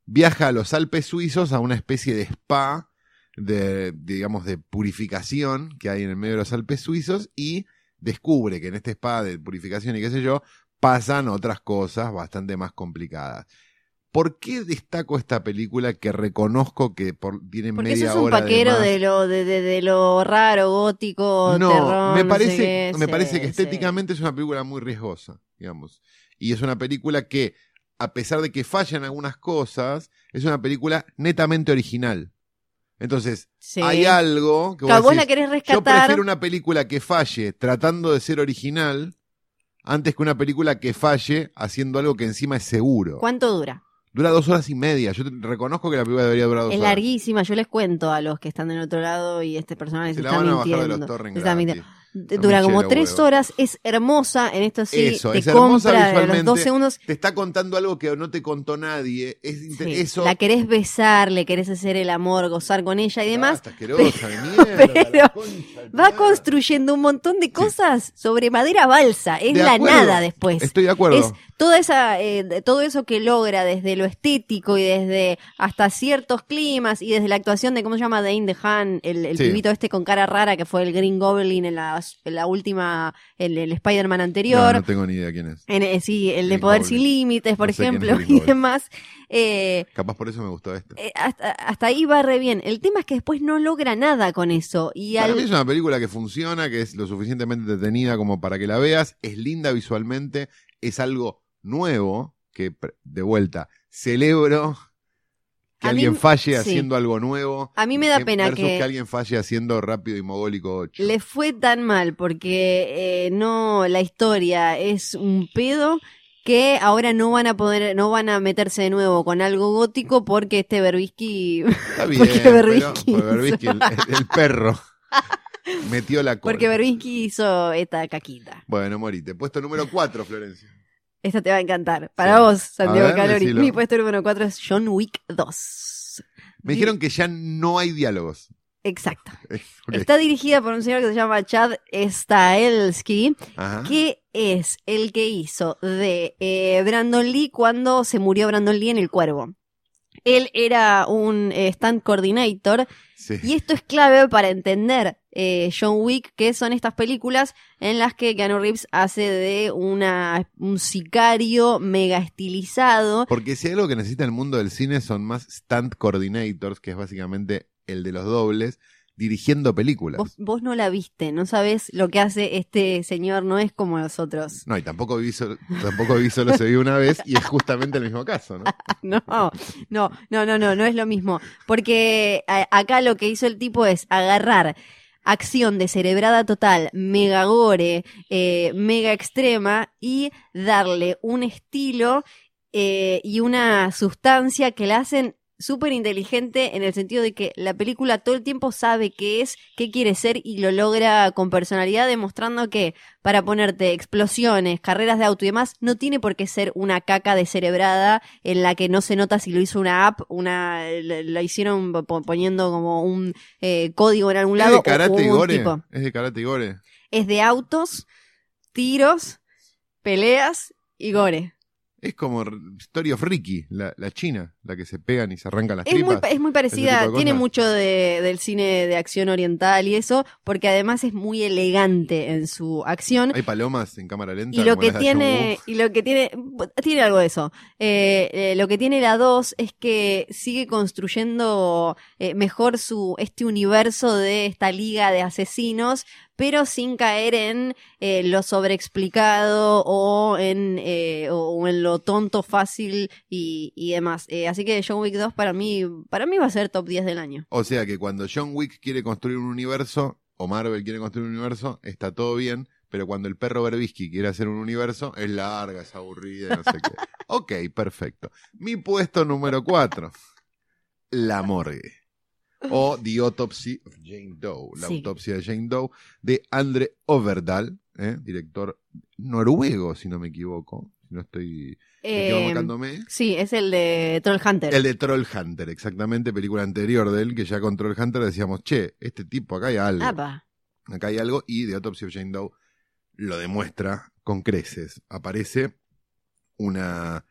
Viaja a los Alpes suizos a una especie de spa de, digamos, de purificación que hay en el medio de los Alpes suizos y descubre que en este spa de purificación y qué sé yo, pasan otras cosas bastante más complicadas. ¿Por qué destaco esta película que reconozco que por, tiene Porque media sos un hora paquero de, lo de, de- de lo raro, gótico, No, terror, me no parece, sé qué, me parece que sí. estéticamente es una película muy riesgosa, digamos. Y es una película que, a pesar de que fallan algunas cosas, es una película netamente original. Entonces, Sí. hay algo que Claro, vos vos la querés yo rescatar. prefiero una película que falle tratando de ser original antes que una película que falle haciendo algo que encima es seguro. ¿Cuánto dura? Dura dos horas y media. Yo te- reconozco que la película debería durar dos Es horas. larguísima, yo les cuento a los que están del otro lado y este personaje se Se la está van a bajar de mintiendo. los torrents Dura como tres huevo. horas, es hermosa, en esto sí, Eso, te es compra los dos segundos. Te está contando algo que no te contó nadie. Es Sí, eso. La querés besar, le querés hacer el amor, gozar con ella y demás. Asquerosa de mierda, pero concha Va construyendo un montón de cosas sobre madera balsa. Es De la acuerdo. nada después. Estoy de acuerdo. Es toda esa, eh, todo eso que logra desde lo estético y desde hasta ciertos climas y desde la actuación de, ¿cómo se llama? Dane DeHaan, el, el Sí. pibito este con cara rara que fue el Green Goblin en la, en la última, el, el Spider-Man anterior. no tengo ni idea quién es. En, eh, sí, el de Poder Goblin. Sin Límites, por No sé ejemplo, y demás. Eh, Capaz por eso me gustó esta. eh, hasta, hasta ahí va re bien. El tema es que después no logra nada con eso. Y Para al- mí es una película que funciona, que es lo suficientemente entretenida como para que la veas. Es linda visualmente. Es algo nuevo que, de vuelta, celebro que A mí- alguien falle sí. haciendo algo nuevo. A mí me da pena que- que alguien falle haciendo Rápido y Mogólico 8. le fue tan mal porque eh, no la historia es un pedo que ahora no van a poder no van a meterse de nuevo con algo gótico porque este Berbisky Está bien, porque pero- Verbinski, el, el perro, metió la cola. porque Berbisky hizo esta caquita. Bueno, morite. Puesto número 4, Florencia. Esta te va a encantar. Para Sí. vos, Santiago ver, Calori. decilo. Mi puesto número 4 es John Wick 2. Me dijeron que ya no hay diálogos. Exacto. Está dirigida por un señor que se llama Chad Stahelski, Ajá. que es el que hizo de eh, Brandon Lee cuando se murió Brandon Lee en El Cuervo. Él era un eh, stunt coordinator Sí. y esto es clave para entender eh, John Wick, que son estas películas en las que Keanu Reeves hace de una, un sicario mega estilizado. Porque si hay algo que necesita el mundo del cine son más stunt coordinators, que es básicamente el de los dobles, dirigiendo películas. Vos, vos no la viste, no sabés lo que hace este señor, no es como nosotros. No, y tampoco vi, solo, tampoco vi solo se vio una vez y es justamente el mismo caso, ¿no? No, no, no, no, no, no es lo mismo. Porque a- acá lo que hizo el tipo es agarrar acción descerebrada total, mega gore, eh, mega extrema y darle un estilo eh, y una sustancia que la hacen súper inteligente en el sentido de que la película todo el tiempo sabe qué es, qué quiere ser y lo logra con personalidad demostrando que para ponerte explosiones, carreras de auto y demás, no tiene por qué ser una caca descerebrada en la que no se nota si lo hizo una app, una la, hicieron po- poniendo como un eh, código en algún Es lado de karate y gore. tipo. Es de karate y gore. Es de autos, tiros, peleas y gore. Es como Story of Ricky, la, la china, la que se pegan y se arrancan las Es muy, tripas. pa- es muy parecida, tiene mucho de- del cine de acción oriental y eso, porque además es muy elegante en su acción. Hay palomas en cámara lenta. Y lo que tiene, y lo que tiene, tiene algo de eso. Eh, eh, lo que tiene la 2 es que sigue construyendo eh, mejor su, este universo de esta liga de asesinos, pero sin caer en eh, lo sobreexplicado o en, eh, o, o en lo tonto fácil y, y demás. Eh, así que John Wick 2 para mí, para mí va a ser top 10 del año. O sea que cuando John Wick quiere construir un universo, o Marvel quiere construir un universo, está todo bien, pero cuando el perro Berbisky quiere hacer un universo, es larga, es aburrida, no sé qué. Ok, perfecto. Mi puesto número 4. La morgue. O The Autopsy of Jane Doe. La Sí. autopsia de Jane Doe de Andre Overdal, ¿eh? director noruego, si no me equivoco. Si no estoy Eh, equivocándome. sí, es el de Troll Hunter. El de Troll Hunter, exactamente, película anterior de él, que ya con Troll Hunter decíamos, che, este tipo, acá hay algo. Apa. Acá hay algo, y The Autopsy of Jane Doe lo demuestra con creces. Aparece una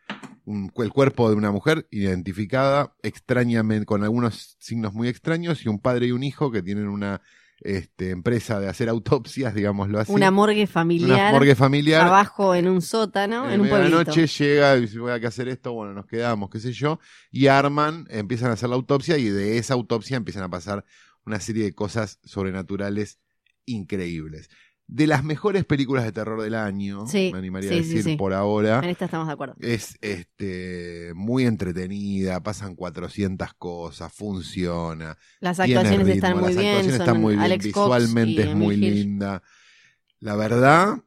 un- el cuerpo de una mujer identificada extrañamente con algunos signos muy extraños y un padre y un hijo que tienen una este, empresa de hacer autopsias, digámoslo así. Una morgue familiar. Una morgue familiar. abajo en un sótano, en un la pueblito. noche llega y dice, voy a que hacer esto, bueno, nos quedamos, qué sé yo, y arman, empiezan a hacer la autopsia y de esa autopsia empiezan a pasar una serie de cosas sobrenaturales increíbles. De las mejores películas de terror del año, Sí, me animaría sí, a decir sí. por ahora, En esta estamos de acuerdo. es este muy entretenida, pasan 400 cosas, funciona, Las actuaciones ritmo, están muy las bien, actuaciones están muy bien, Alex visualmente es muy linda. La verdad,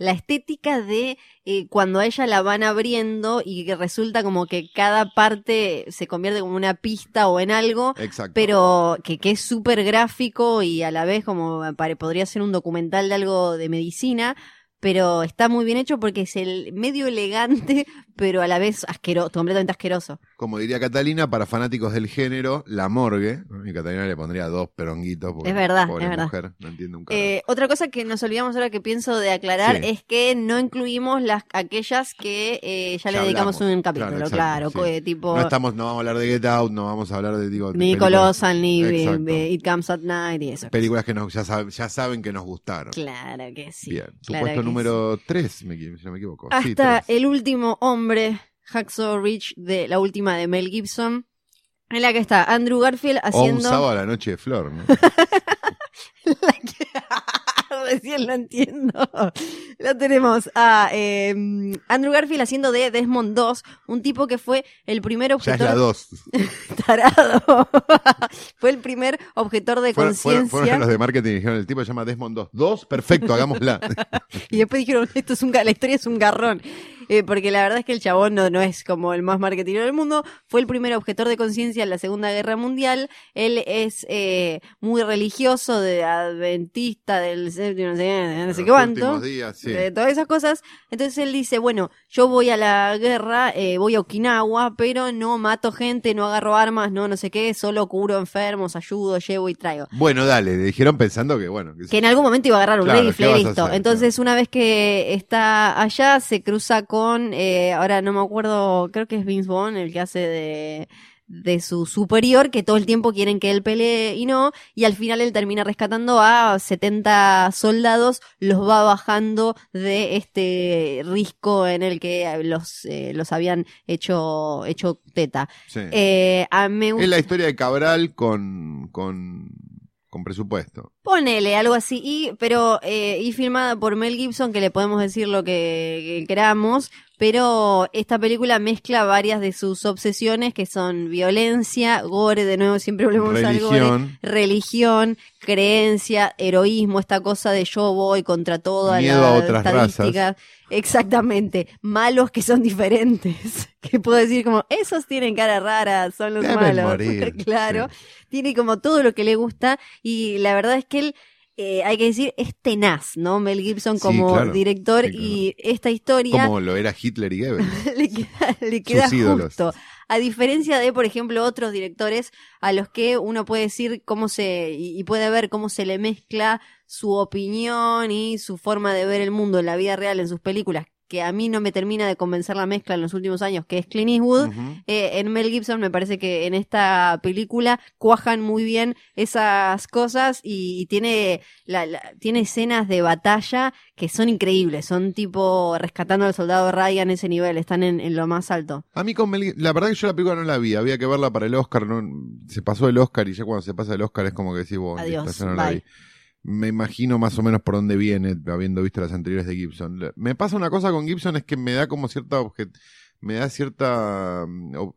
La estética de eh, cuando a ella la van abriendo y que resulta como que cada parte se convierte como una pista o en algo, exacto. pero que, que es súper gráfico y a la vez como pare- podría ser un documental de algo de medicina, pero está muy bien hecho porque es el medio elegante, pero a la vez asqueroso, completamente asqueroso. Como diría Catalina, para fanáticos del género, la morgue. Y Catalina le pondría dos peronguitos. Porque Es verdad, pobre es verdad. mujer, no entiende un carajo. Eh, otra cosa que nos olvidamos ahora que pienso de aclarar Sí. es que no incluimos las aquellas que eh, ya, le dedicamos hablamos. un capítulo, Claro, sí. tipo no, estamos, no vamos a hablar de Get Out, no vamos a hablar de, digo, de ni Colossal It Comes at Night y eso. Películas que nos, ya, sab- ya saben que nos gustaron. Claro que sí. Bien. Claro puesto que número 3, me, equi- si no me equivoco. Sí, Hasta el último hombre, Hacksaw Ridge, de la última de Mel Gibson, en la que está Andrew Garfield O un haciendo. sábado a la noche de Flor, ¿no? Recién lo entiendo. Lo tenemos a eh, Andrew Garfield haciendo de Desmond 2, un tipo que fue el primer ya es objetor la 2. tarado. fue el primer objetor de Fueron, fueron- conciencia. fueron los de marketing y dijeron, el tipo se llama Desmond 2. 2, perfecto, hagámosla. Y después dijeron, esto es un la historia es un garrón. Eh, porque la verdad es que el chabón no, no es como el más marketingero del mundo. Fue el primer objetor de conciencia en la Segunda Guerra Mundial. Él es eh, muy religioso, de adventista, del séptimo, no sé, no sé qué cuánto. últimos días, sí. de todas esas cosas. Entonces él dice, bueno, yo voy a la guerra, eh, voy a Okinawa, pero no mato gente, no agarro armas, no no sé qué, solo curo enfermos, ayudo, llevo y traigo. Bueno, dale, le dijeron pensando que, bueno, que Que en algún momento iba a agarrar un Claro, ¿qué rifle, listo. Entonces, una vez que está allá, se cruza con, eh, ahora no me acuerdo, creo que es Vince Vaughn el que hace de de su superior que todo el tiempo quieren que él pelee y no, y al final él termina rescatando a 70 soldados, los va bajando de este risco en el que los, eh, los habían hecho, hecho teta. sí. Eh, a me gusta- es la historia de Cabral con, con, con presupuesto. Ponele algo así, y, pero, eh, y filmada por Mel Gibson, que le podemos decir lo que, que queramos, pero esta película mezcla varias de sus obsesiones que son violencia, gore, de nuevo siempre volvemos al gore, Religión. religión, creencia, heroísmo, esta cosa de yo voy contra toda Miedo la a otras estadística. Exactamente, malos que son diferentes. Que puedo decir como, esos tienen cara rara, son los Deben malos. morir, claro. sí. Tiene como todo lo que le gusta y la verdad es que él, eh, hay que decir, es tenaz, ¿no? Mel Gibson Sí, como claro. director Sí, claro. y esta historia Como lo era Hitler y Goebbels. le queda, le queda ídolos. justo. A diferencia de, por ejemplo, otros directores a los que uno puede decir cómo se, y, y puede ver cómo se le mezcla su opinión y su forma de ver el mundo en la vida real en sus películas, que a mí no me termina de convencer la mezcla en los últimos años, que es Clint Eastwood. Ujú. Eh, en Mel Gibson me parece que en esta película cuajan muy bien esas cosas y, y tiene, la, la- tiene escenas de batalla que son increíbles, son tipo rescatando al soldado Ryan ese nivel, están en, en lo más alto. A mí con Mel Gib- la verdad que yo la película no la vi, había que verla para el Oscar, no, se pasó el Oscar y ya cuando se pasa el Oscar es como que decís, bueno, Adiós, no la vi. Me imagino más o menos por dónde viene, habiendo visto las anteriores de Gibson. Me pasa una cosa con Gibson es que me da como cierta obje- me da cierta mm, ob-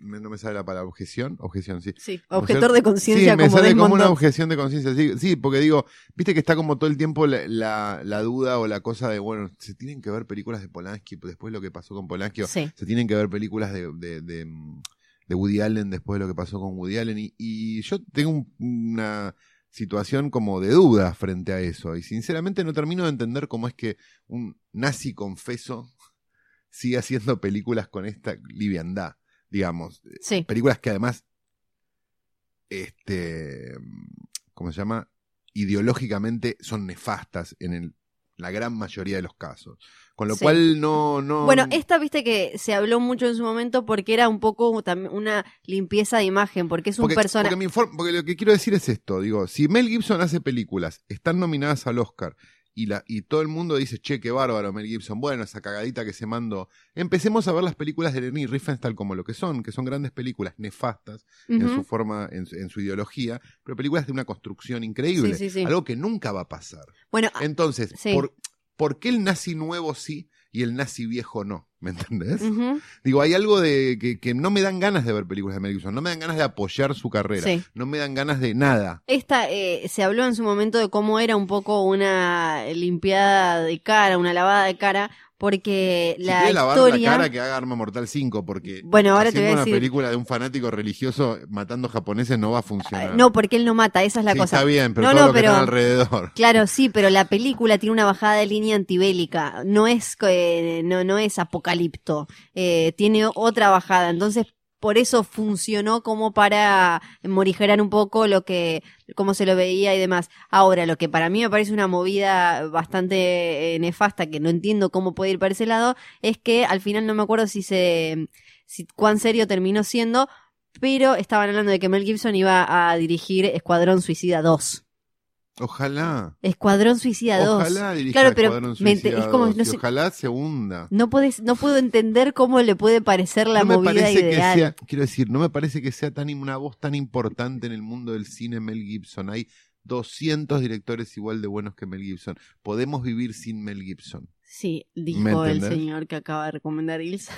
no me sale la palabra objeción, objeción, sí. Sí, objetor de conciencia sí, me como sale como una objeción de conciencia. Sí, sí, porque digo, viste que está como todo el tiempo la, la, la duda o la cosa de, bueno, se tienen que ver películas de Polanski después de lo que pasó con Polanski. Sí. Se tienen que ver películas de, de, de, mm, de Woody Allen después de lo que pasó con Woody Allen. Y, y yo tengo un- una situación como de duda frente a eso. Y sinceramente no termino de entender cómo es que un nazi confeso sigue haciendo películas con esta liviandad, digamos Sí. películas que además este ¿cómo se llama? ideológicamente son nefastas en el- la gran mayoría de los casos. Con lo Sí. cual no no Bueno, esta viste que se habló mucho en su momento porque era un poco también una limpieza de imagen, porque es un porque, personaje. porque, mi inform- porque lo que quiero decir es esto, digo, si Mel Gibson hace películas, están nominadas al Oscar y la y todo el mundo dice, "Che, qué bárbaro Mel Gibson, bueno, esa cagadita que se mandó." Empecemos a ver las películas de Leni Riefenstahl como lo que son, que son grandes películas nefastas en su forma, en, su- en su ideología, pero películas de una construcción increíble, Sí, sí, sí. algo que nunca va a pasar. Bueno, ah, Entonces. ¿por, por qué el nazi nuevo sí y el nazi viejo no? ¿Me entendés? Digo, hay algo de que, que no me dan ganas de ver películas de Mel Gibson, no me dan ganas de apoyar su carrera, Sí. no me dan ganas de nada. Esta eh, se habló en su momento de cómo era un poco una limpiada de cara, una lavada de cara, porque Si la historia. la cara, que haga Arma Mortal 5, porque Bueno, ahora te voy a una decir- película de un fanático religioso matando japoneses no va a funcionar. No, porque él no mata, esa es la Sí, cosa. está bien, pero No, todo no, lo que pero- está alrededor. Claro, sí, pero la película tiene una bajada de línea antibélica, no es eh, no no es apocalipto, eh, tiene otra bajada, entonces por eso funcionó como para morigerar un poco lo que cómo se lo veía y demás. Ahora, lo que para mí me parece una movida bastante eh, nefasta que no entiendo cómo puede ir para ese lado es que al final no me acuerdo si se si cuán serio terminó siendo, pero estaban hablando de que Mel Gibson iba a dirigir Escuadrón Suicida 2. Ojalá. Escuadrón Suicida 2. Ojalá dirija Claro, pero Escuadrón me es como, 2, no sé- ojalá se hunda. No puedes, no puedo entender cómo le puede parecer la no me movida parece ideal. que sea, quiero decir, no me parece que sea tan una voz tan importante en el mundo del cine Mel Gibson. Hay 200 directores igual de buenos que Mel Gibson. Podemos vivir sin Mel Gibson. Sí, ¿Me dijo el entendés? señor que acaba de recomendar Ilsa.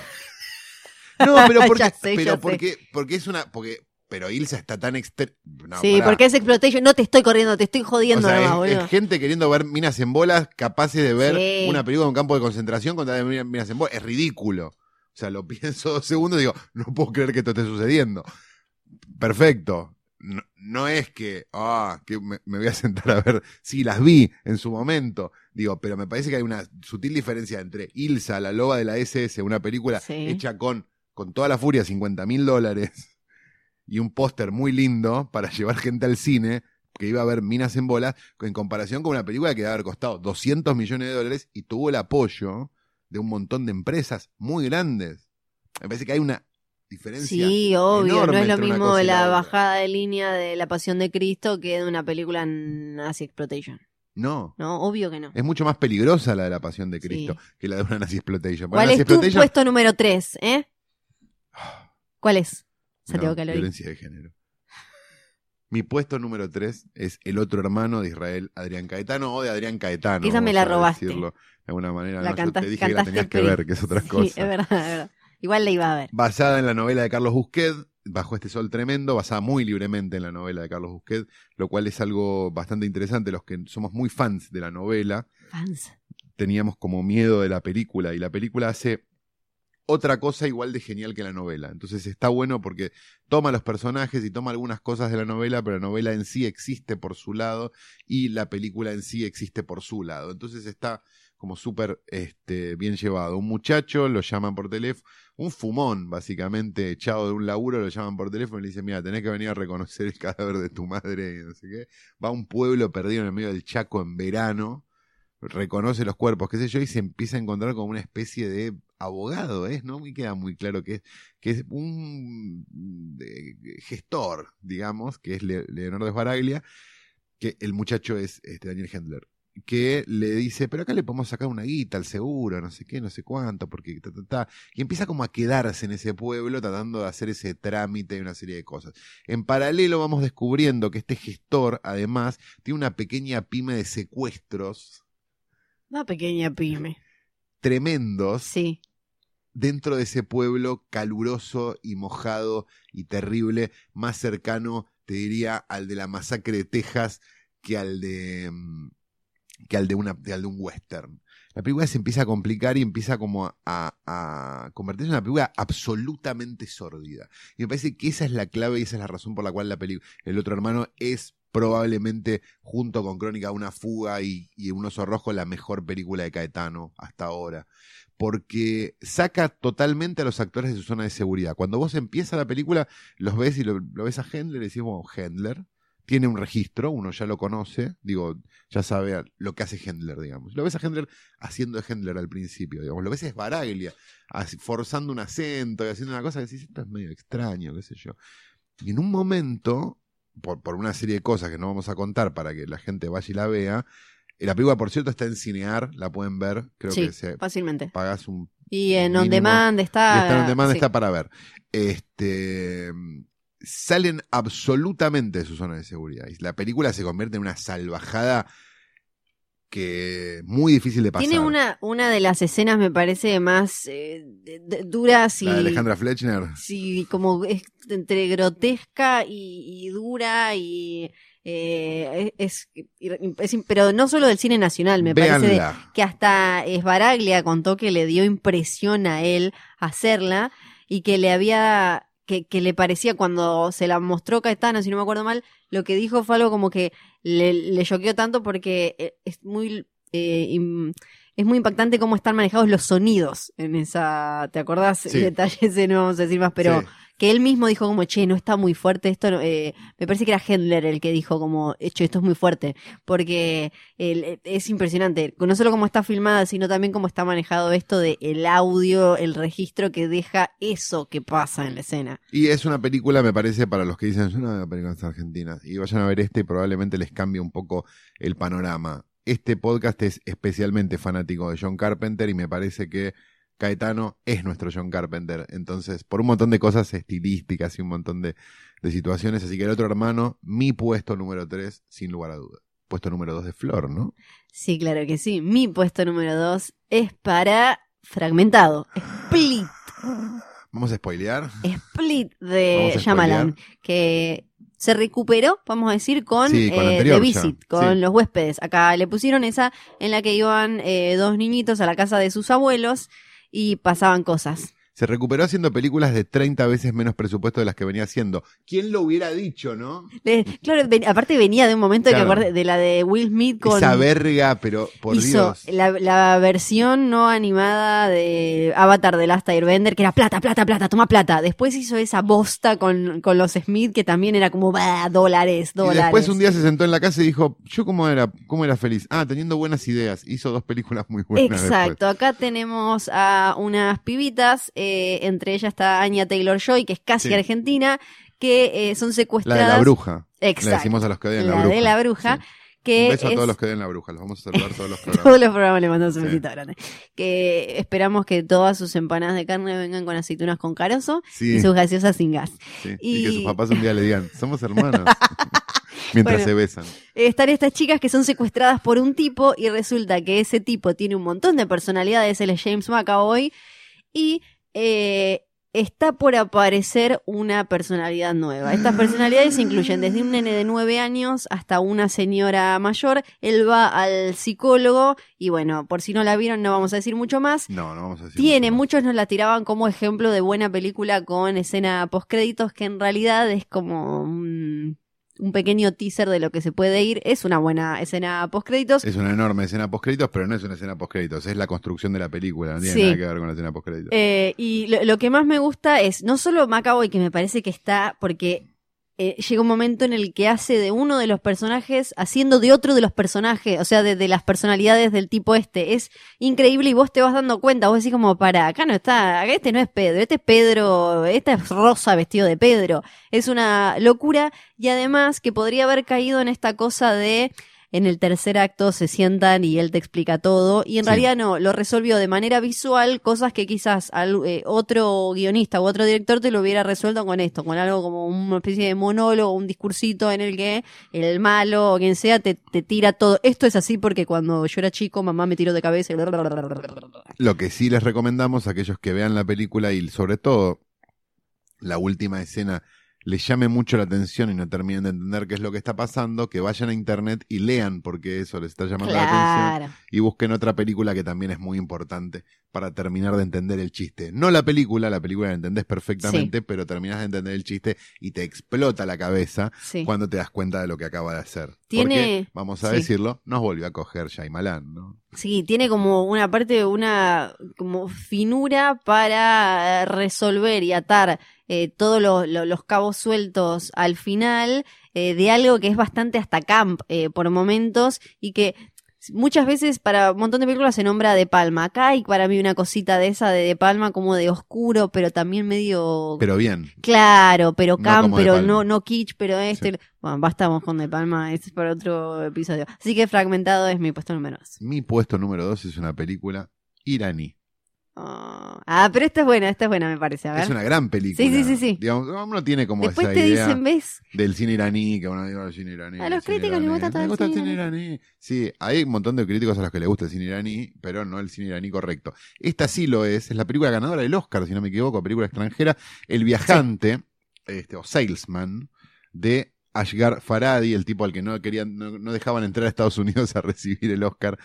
No, pero porque, sé, pero porque, porque es una, porque pero Ilsa está tan extre... No, sí, pará. porque es exploitation. No te estoy corriendo, te estoy O jodiendo sea, nomás, es, gente queriendo ver minas en bolas, capaces de ver Sí. una película en un campo de concentración con tal de minas en bolas. Es ridículo. O sea, lo pienso dos segundos y digo, no puedo creer que esto esté sucediendo. Perfecto. No, no es que, ah, que me, me voy a sentar a ver. Sí, las vi en su momento. Digo, pero me parece que hay una sutil diferencia entre Ilsa, la loba de la SS, una película Sí. hecha con, con toda la furia, 50 mil dólares, y un póster muy lindo para llevar gente al cine, que iba a ver minas en bolas, en comparación con una película que debe haber costado 200 millones de dólares y tuvo el apoyo de un montón de empresas muy grandes. Me parece que hay una diferencia. Sí, obvio, no es lo mismo la bajada de línea de La Pasión de Cristo que de una película nazi exploitation. No. No, obvio que no. Es mucho más peligrosa la de la Pasión de Sí. Cristo que la de una Nazi Exploitation. ¿Cuál Nazi es tu puesto número 3, eh? ¿Cuál es? Santiago No, Calori. violencia de género. Mi puesto número 3 es el otro hermano de Israel, Adrián Caetano, o de Adrián Caetano. Esa me la robaste. decirlo de alguna manera. La No, yo te dije que la tenías que ver, que es otra Sí, cosa. es verdad, es verdad. Igual la iba a ver. basada en la novela de Carlos Busquet, Bajo este sol tremendo, basada muy libremente en la novela de Carlos Busquet, lo cual es algo bastante interesante. Los que somos muy fans de la novela, Fans. teníamos como miedo de la película, y la película hace otra cosa igual de genial que la novela. Entonces está bueno porque toma los personajes y toma algunas cosas de la novela, pero la novela en sí existe por su lado y la película en sí existe por su lado. Entonces está como súper este, bien llevado. Un muchacho lo llaman por teléfono, un fumón básicamente echado de un laburo, lo llaman por teléfono y le dicen, mira, tenés que venir a reconocer el cadáver de tu madre no sé qué. Va a un pueblo perdido en el medio del Chaco en verano reconoce los cuerpos, qué sé yo, y se empieza a encontrar como una especie de abogado, ¿es? ¿No me queda muy claro que es, que es un eh, gestor, digamos, que es Le- Leonardo Sbaraglia, que el muchacho es este, Daniel Hendler, que le dice, pero acá le podemos sacar una guita al seguro, no sé qué, no sé cuánto, porque ta, ta, ta, y empieza como a quedarse en ese pueblo tratando de hacer ese trámite y una serie de cosas. En paralelo vamos descubriendo que este gestor, además, tiene una pequeña pyme de secuestros Una pequeña pyme. tremendos Sí. Dentro de ese pueblo caluroso y mojado y terrible, más cercano, te diría, al de la masacre de Texas que al de mm, que al de una al de un western. La película se empieza a complicar y empieza como a, convertirse en una película absolutamente sórdida. Y me parece que esa es la clave y esa es la razón por la cual la película El otro hermano es probablemente junto con Crónica una fuga y, y Un oso rojo la mejor película de Caetano hasta ahora porque saca totalmente a los actores de su zona de seguridad. Cuando vos empieza la película, los ves y lo, ves a Hendler y decís, bueno, Hendler tiene un registro, uno ya lo conoce, digo, ya sabe a- lo que hace Hendler, digamos. Lo ves a Hendler haciendo de Hendler al principio, digamos. Lo ves es Baraglia, así, forzando un acento y haciendo una cosa que decís, esto es medio extraño, qué sé yo. Y en un momento, por, por una serie de cosas que no vamos a contar para que la gente vaya y la vea, la película, por cierto, está en Cinear, la pueden ver, creo sí, que se fácilmente. pagas un Y en On mínimo. Demand está. y está en demanda sí. está para ver. Este salen absolutamente de su zona de seguridad. Y la película se convierte en una salvajada que muy difícil de pasar. Tiene una, una de las escenas, me parece, más eh, de- de- duras y. La de Alejandra Fletchner. Sí, como es entre grotesca y, y dura y. eh, es, es- pero no solo del cine nacional, me parece de- que hasta Esbaraglia contó que le dio impresión a él hacerla y que le había que, que le parecía cuando se la mostró Caetano, si no me acuerdo mal, lo que dijo fue algo como que le, le choqueó tanto porque eh, es muy eh, es muy impactante cómo están manejados los sonidos en esa, ¿te acordás? Sí. Detalles, no vamos a decir más, pero Sí. Que él mismo dijo como, che, no está muy fuerte esto, no- eh, me parece que era Hendler el que dijo como, hecho, esto es muy fuerte, porque el- es impresionante, no solo cómo está filmada, sino también cómo está manejado esto de el audio, el registro que deja eso que pasa en la escena. Y es una película, me parece, para los que dicen, es una película argentina. Y vayan a ver este y probablemente les cambie un poco el panorama. Este podcast es especialmente fanático de John Carpenter y me parece que Caetano es nuestro John Carpenter. Entonces, por un montón de cosas estilísticas y un montón de, de situaciones. Así que el otro hermano, mi puesto número 3, sin lugar a duda. Puesto número 2 de Flor, ¿no? Sí, claro que sí. Mi puesto número dos es para Fragmentado, Split. Vamos a spoilear. Split de Shyamalan, que se recuperó, vamos a decir, con, Sí, con la eh, anterior The ya. Visit, con Sí. los huéspedes. Acá le pusieron esa en la que iban eh, dos niñitos a la casa de sus abuelos y pasaban cosas. Se recuperó haciendo películas de 30 veces menos presupuesto de las que venía haciendo. ¿Quién lo hubiera dicho, no? Le- claro, ven- aparte venía de un momento Claro. de la de Will Smith con... Esa verga, pero por hizo Dios. la, la versión no animada de Avatar de Last Airbender, que era plata, plata, plata, toma plata. Después hizo esa bosta con, con los Smith, que también era como, bah, dólares, Y dólares. después un día se sentó en la casa y dijo, ¿yo cómo era, cómo era feliz? Ah, teniendo buenas ideas. Hizo dos películas muy buenas Exacto, acá tenemos a unas pibitas, eh, entre ellas está Anya Taylor Joy, que es casi Sí. argentina, que eh, son La secuestradas. de la bruja. Exacto. Le decimos a los que odian la, La bruja. de la bruja, Sí. que Un beso a todos los que odian la bruja. Los vamos a saludar todos los programas. Todos los programas le mandamos un Sí. besito grande. Que esperamos que todas sus empanadas de carne vengan con aceitunas con carozo Sí, y sus gaseosas sin gas. sí. Y... que sus papás un día le digan, somos hermanos. Mientras Bueno. se besan. Eh, Están estas chicas que son secuestradas por un tipo y resulta que ese tipo tiene un montón de personalidades, él es James McAvoy, y eh, está por aparecer una personalidad nueva. Estas personalidades incluyen desde un nene de nueve años hasta una señora mayor. Él va al psicólogo y bueno, por si no la vieron no vamos a decir mucho más. No, no vamos a decir. Tiene, mucho más. muchos nos la tiraban como ejemplo de buena película con escena postcréditos, que en realidad es como un pequeño teaser de lo que se puede ir. Es una buena escena postcréditos. Es una enorme escena postcréditos, pero no es una escena postcréditos, es la construcción de la película, no tiene Sí. nada que ver con la escena postcréditos. Eh, y lo, lo que más me gusta es no solo Macaboy, que me parece que está, porque eh, llega un momento en el que hace de uno de los personajes haciendo de otro de los personajes, o sea, de, de las personalidades del tipo este. Es increíble y vos te vas dando cuenta, vos decís como, para, acá no está, acá este no es Pedro, este es Pedro, esta es Rosa vestido de Pedro. Es una locura y además que podría haber caído en esta cosa de... En el tercer acto se sientan y él te explica todo. Y en Sí. realidad no, lo resolvió de manera visual, cosas que quizás al- eh, otro guionista u otro director te lo hubiera resuelto con esto, con algo como una especie de monólogo, un discursito en el que el malo o quien sea te, te tira todo. Esto es así porque cuando yo era chico mamá me tiró de cabeza y... Lo que sí les recomendamos a aquellos que vean la película y sobre todo la última escena les llame mucho la atención y no terminen de entender qué es lo que está pasando, que vayan a internet y lean porque eso les está llamando la atención y busquen otra película que también es muy importante para terminar de entender el chiste. No la película, la película la entendés perfectamente, pero terminás de entender el chiste y te explota la cabeza Sí. cuando te das cuenta de lo que acaba de hacer. Tiene- Porque, vamos a sí. decirlo, nos volvió a coger Shyamalan, ¿no? Sí, tiene como una parte, una como finura para eh, resolver y atar eh, todos lo- lo- los cabos sueltos al final eh, de algo que es bastante hasta camp eh, por momentos y que muchas veces para un montón de películas se nombra De Palma. Acá hay para mí una cosita de esa de De Palma como de oscuro, pero también medio Pero bien. claro, pero No camp, pero no, no kitsch, pero este. Bueno, bastamos con De Palma, este es para otro episodio. Así que Fragmentado es mi puesto número dos. Mi puesto número dos es una película iraní. Oh. Ah, pero esta es buena, esta es buena, me parece. A ver. Es una gran película. Sí, sí, sí, sí. Digamos, uno tiene como Después esa te idea dicen, ¿ves? del cine iraní, que uno dice, "Oh, el cine iraní. A los críticos les iraní". gusta todo el gusta cine cine iraní. Sí, hay un montón de críticos a los que les gusta el cine iraní, pero no el cine iraní correcto. Esta sí lo es, es la película ganadora del Oscar, si no me equivoco, película extranjera, El viajante, este, o Salesman, de Ashgar Faradi, el tipo al que no querían, no, no dejaban entrar a Estados Unidos a recibir el Oscar.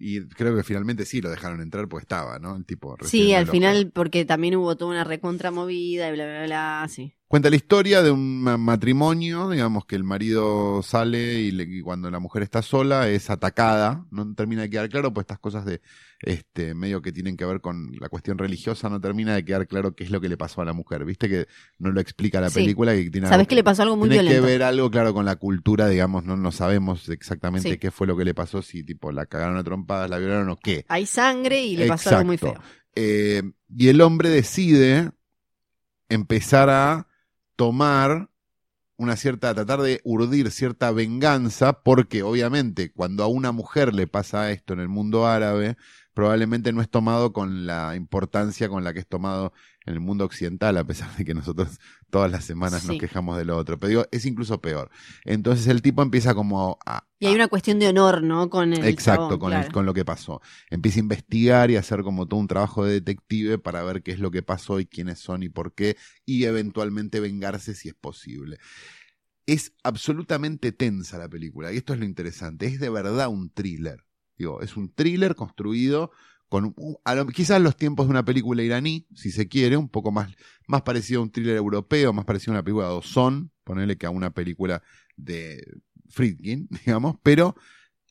Y creo que finalmente sí lo dejaron entrar, pues estaba, ¿no? El tipo. Sí, al final, porque también hubo toda una recontra movida y bla, bla, bla, sí. Cuenta la historia de un ma- matrimonio, digamos que el marido sale y, le- y cuando la mujer está sola es atacada, no termina de quedar claro, pues estas cosas de este medio que tienen que ver con la cuestión religiosa no termina de quedar claro qué es lo que le pasó a la mujer, viste que no lo explica la Sí. película y tiene Sabes algo que le pasó algo muy tiene violento. que ver algo claro con la cultura, digamos, no no sabemos exactamente Sí. qué fue lo que le pasó, si tipo la cagaron a trompadas, la violaron o qué. Hay sangre y le pasó algo muy feo. Exacto. Eh, y el hombre decide empezar a tomar una cierta, tratar de urdir cierta venganza, porque obviamente cuando a una mujer le pasa esto en el mundo árabe, probablemente no es tomado con la importancia con la que es tomado en el mundo occidental, a pesar de que nosotros todas las semanas nos quejamos de lo otro. Pero digo, es incluso peor. Entonces el tipo empieza como a, Y hay una cuestión de honor, ¿no? Con el Exacto, chabón, con, el- con lo que pasó. Empieza a investigar y a hacer como todo un trabajo de detective para ver qué es lo que pasó y quiénes son y por qué, y eventualmente vengarse si es posible. Es absolutamente tensa la película, y esto es lo interesante, es de verdad un thriller. Digo, es un thriller construido con lo- quizás los tiempos de una película iraní, si se quiere, un poco más, más parecido a un thriller europeo, más parecido a una película de Ozon, ponerle que a una película de Friedkin, digamos, pero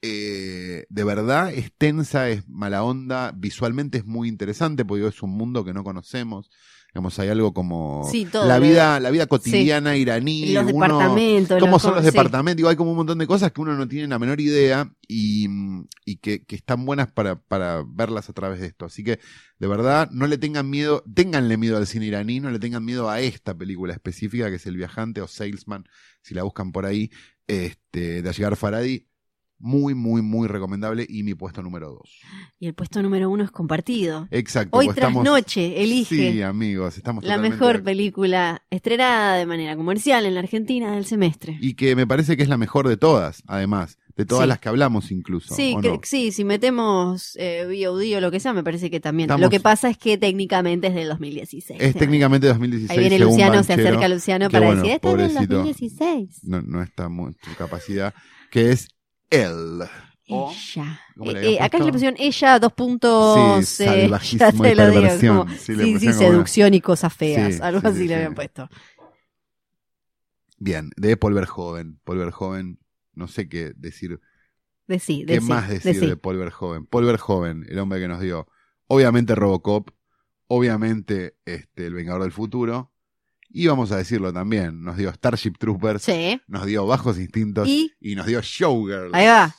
eh, de verdad es tensa, es mala onda, visualmente es muy interesante, porque es un mundo que no conocemos. Digamos, hay algo como Sí, todo, la vida, la vida cotidiana iraní, Los uno- departamentos. cómo los- son los sí. departamentos, digo, hay como un montón de cosas que uno no tiene la menor idea y, y que, que están buenas para, para verlas a través de esto. Así que, de verdad, no le tengan miedo, ténganle miedo al cine iraní, no le tengan miedo a esta película específica que es El Viajante o Salesman, si la buscan por ahí, este, de Asghar Faradi. Muy, muy, muy recomendable y mi puesto número dos. Y el puesto número uno es compartido. Exacto. Hoy pues tras estamos- noche elige Sí, amigos, estamos la mejor película estrenada de manera comercial en la Argentina del semestre. Y que me parece que es la mejor de todas, además, de todas Sí. las que hablamos incluso. Sí, ¿o que- no? sí, si metemos eh, VOD o lo que sea, me parece que también. Estamos- Lo que pasa es que técnicamente es del 2016. Es ¿no? técnicamente 2016. Ahí viene Luciano, se acerca Luciano que para bueno, decir, esta es del pobrecito. 2016. No, no está en su capacidad. Que es él. O- Ella. ¿cómo le Eh, eh, acá le pusieron ella, dos puntos. Sí, eh, salvajismo te y perversión. como- Sí, sí, una- seducción y cosas feas. Sí, algo sí, así sí, le sí. habían puesto. Bien, de Paul Verhoeven. Paul Verhoeven, no sé qué decir. Decí, ¿Qué decí, más decir decí. de Paul Verhoeven? Paul Verhoeven, el hombre que nos dio, obviamente Robocop, obviamente este, El Vengador del Futuro, y vamos a decirlo también, nos dio Starship Troopers, Sí. nos dio Bajos Instintos Y y nos dio Showgirl. ahí va.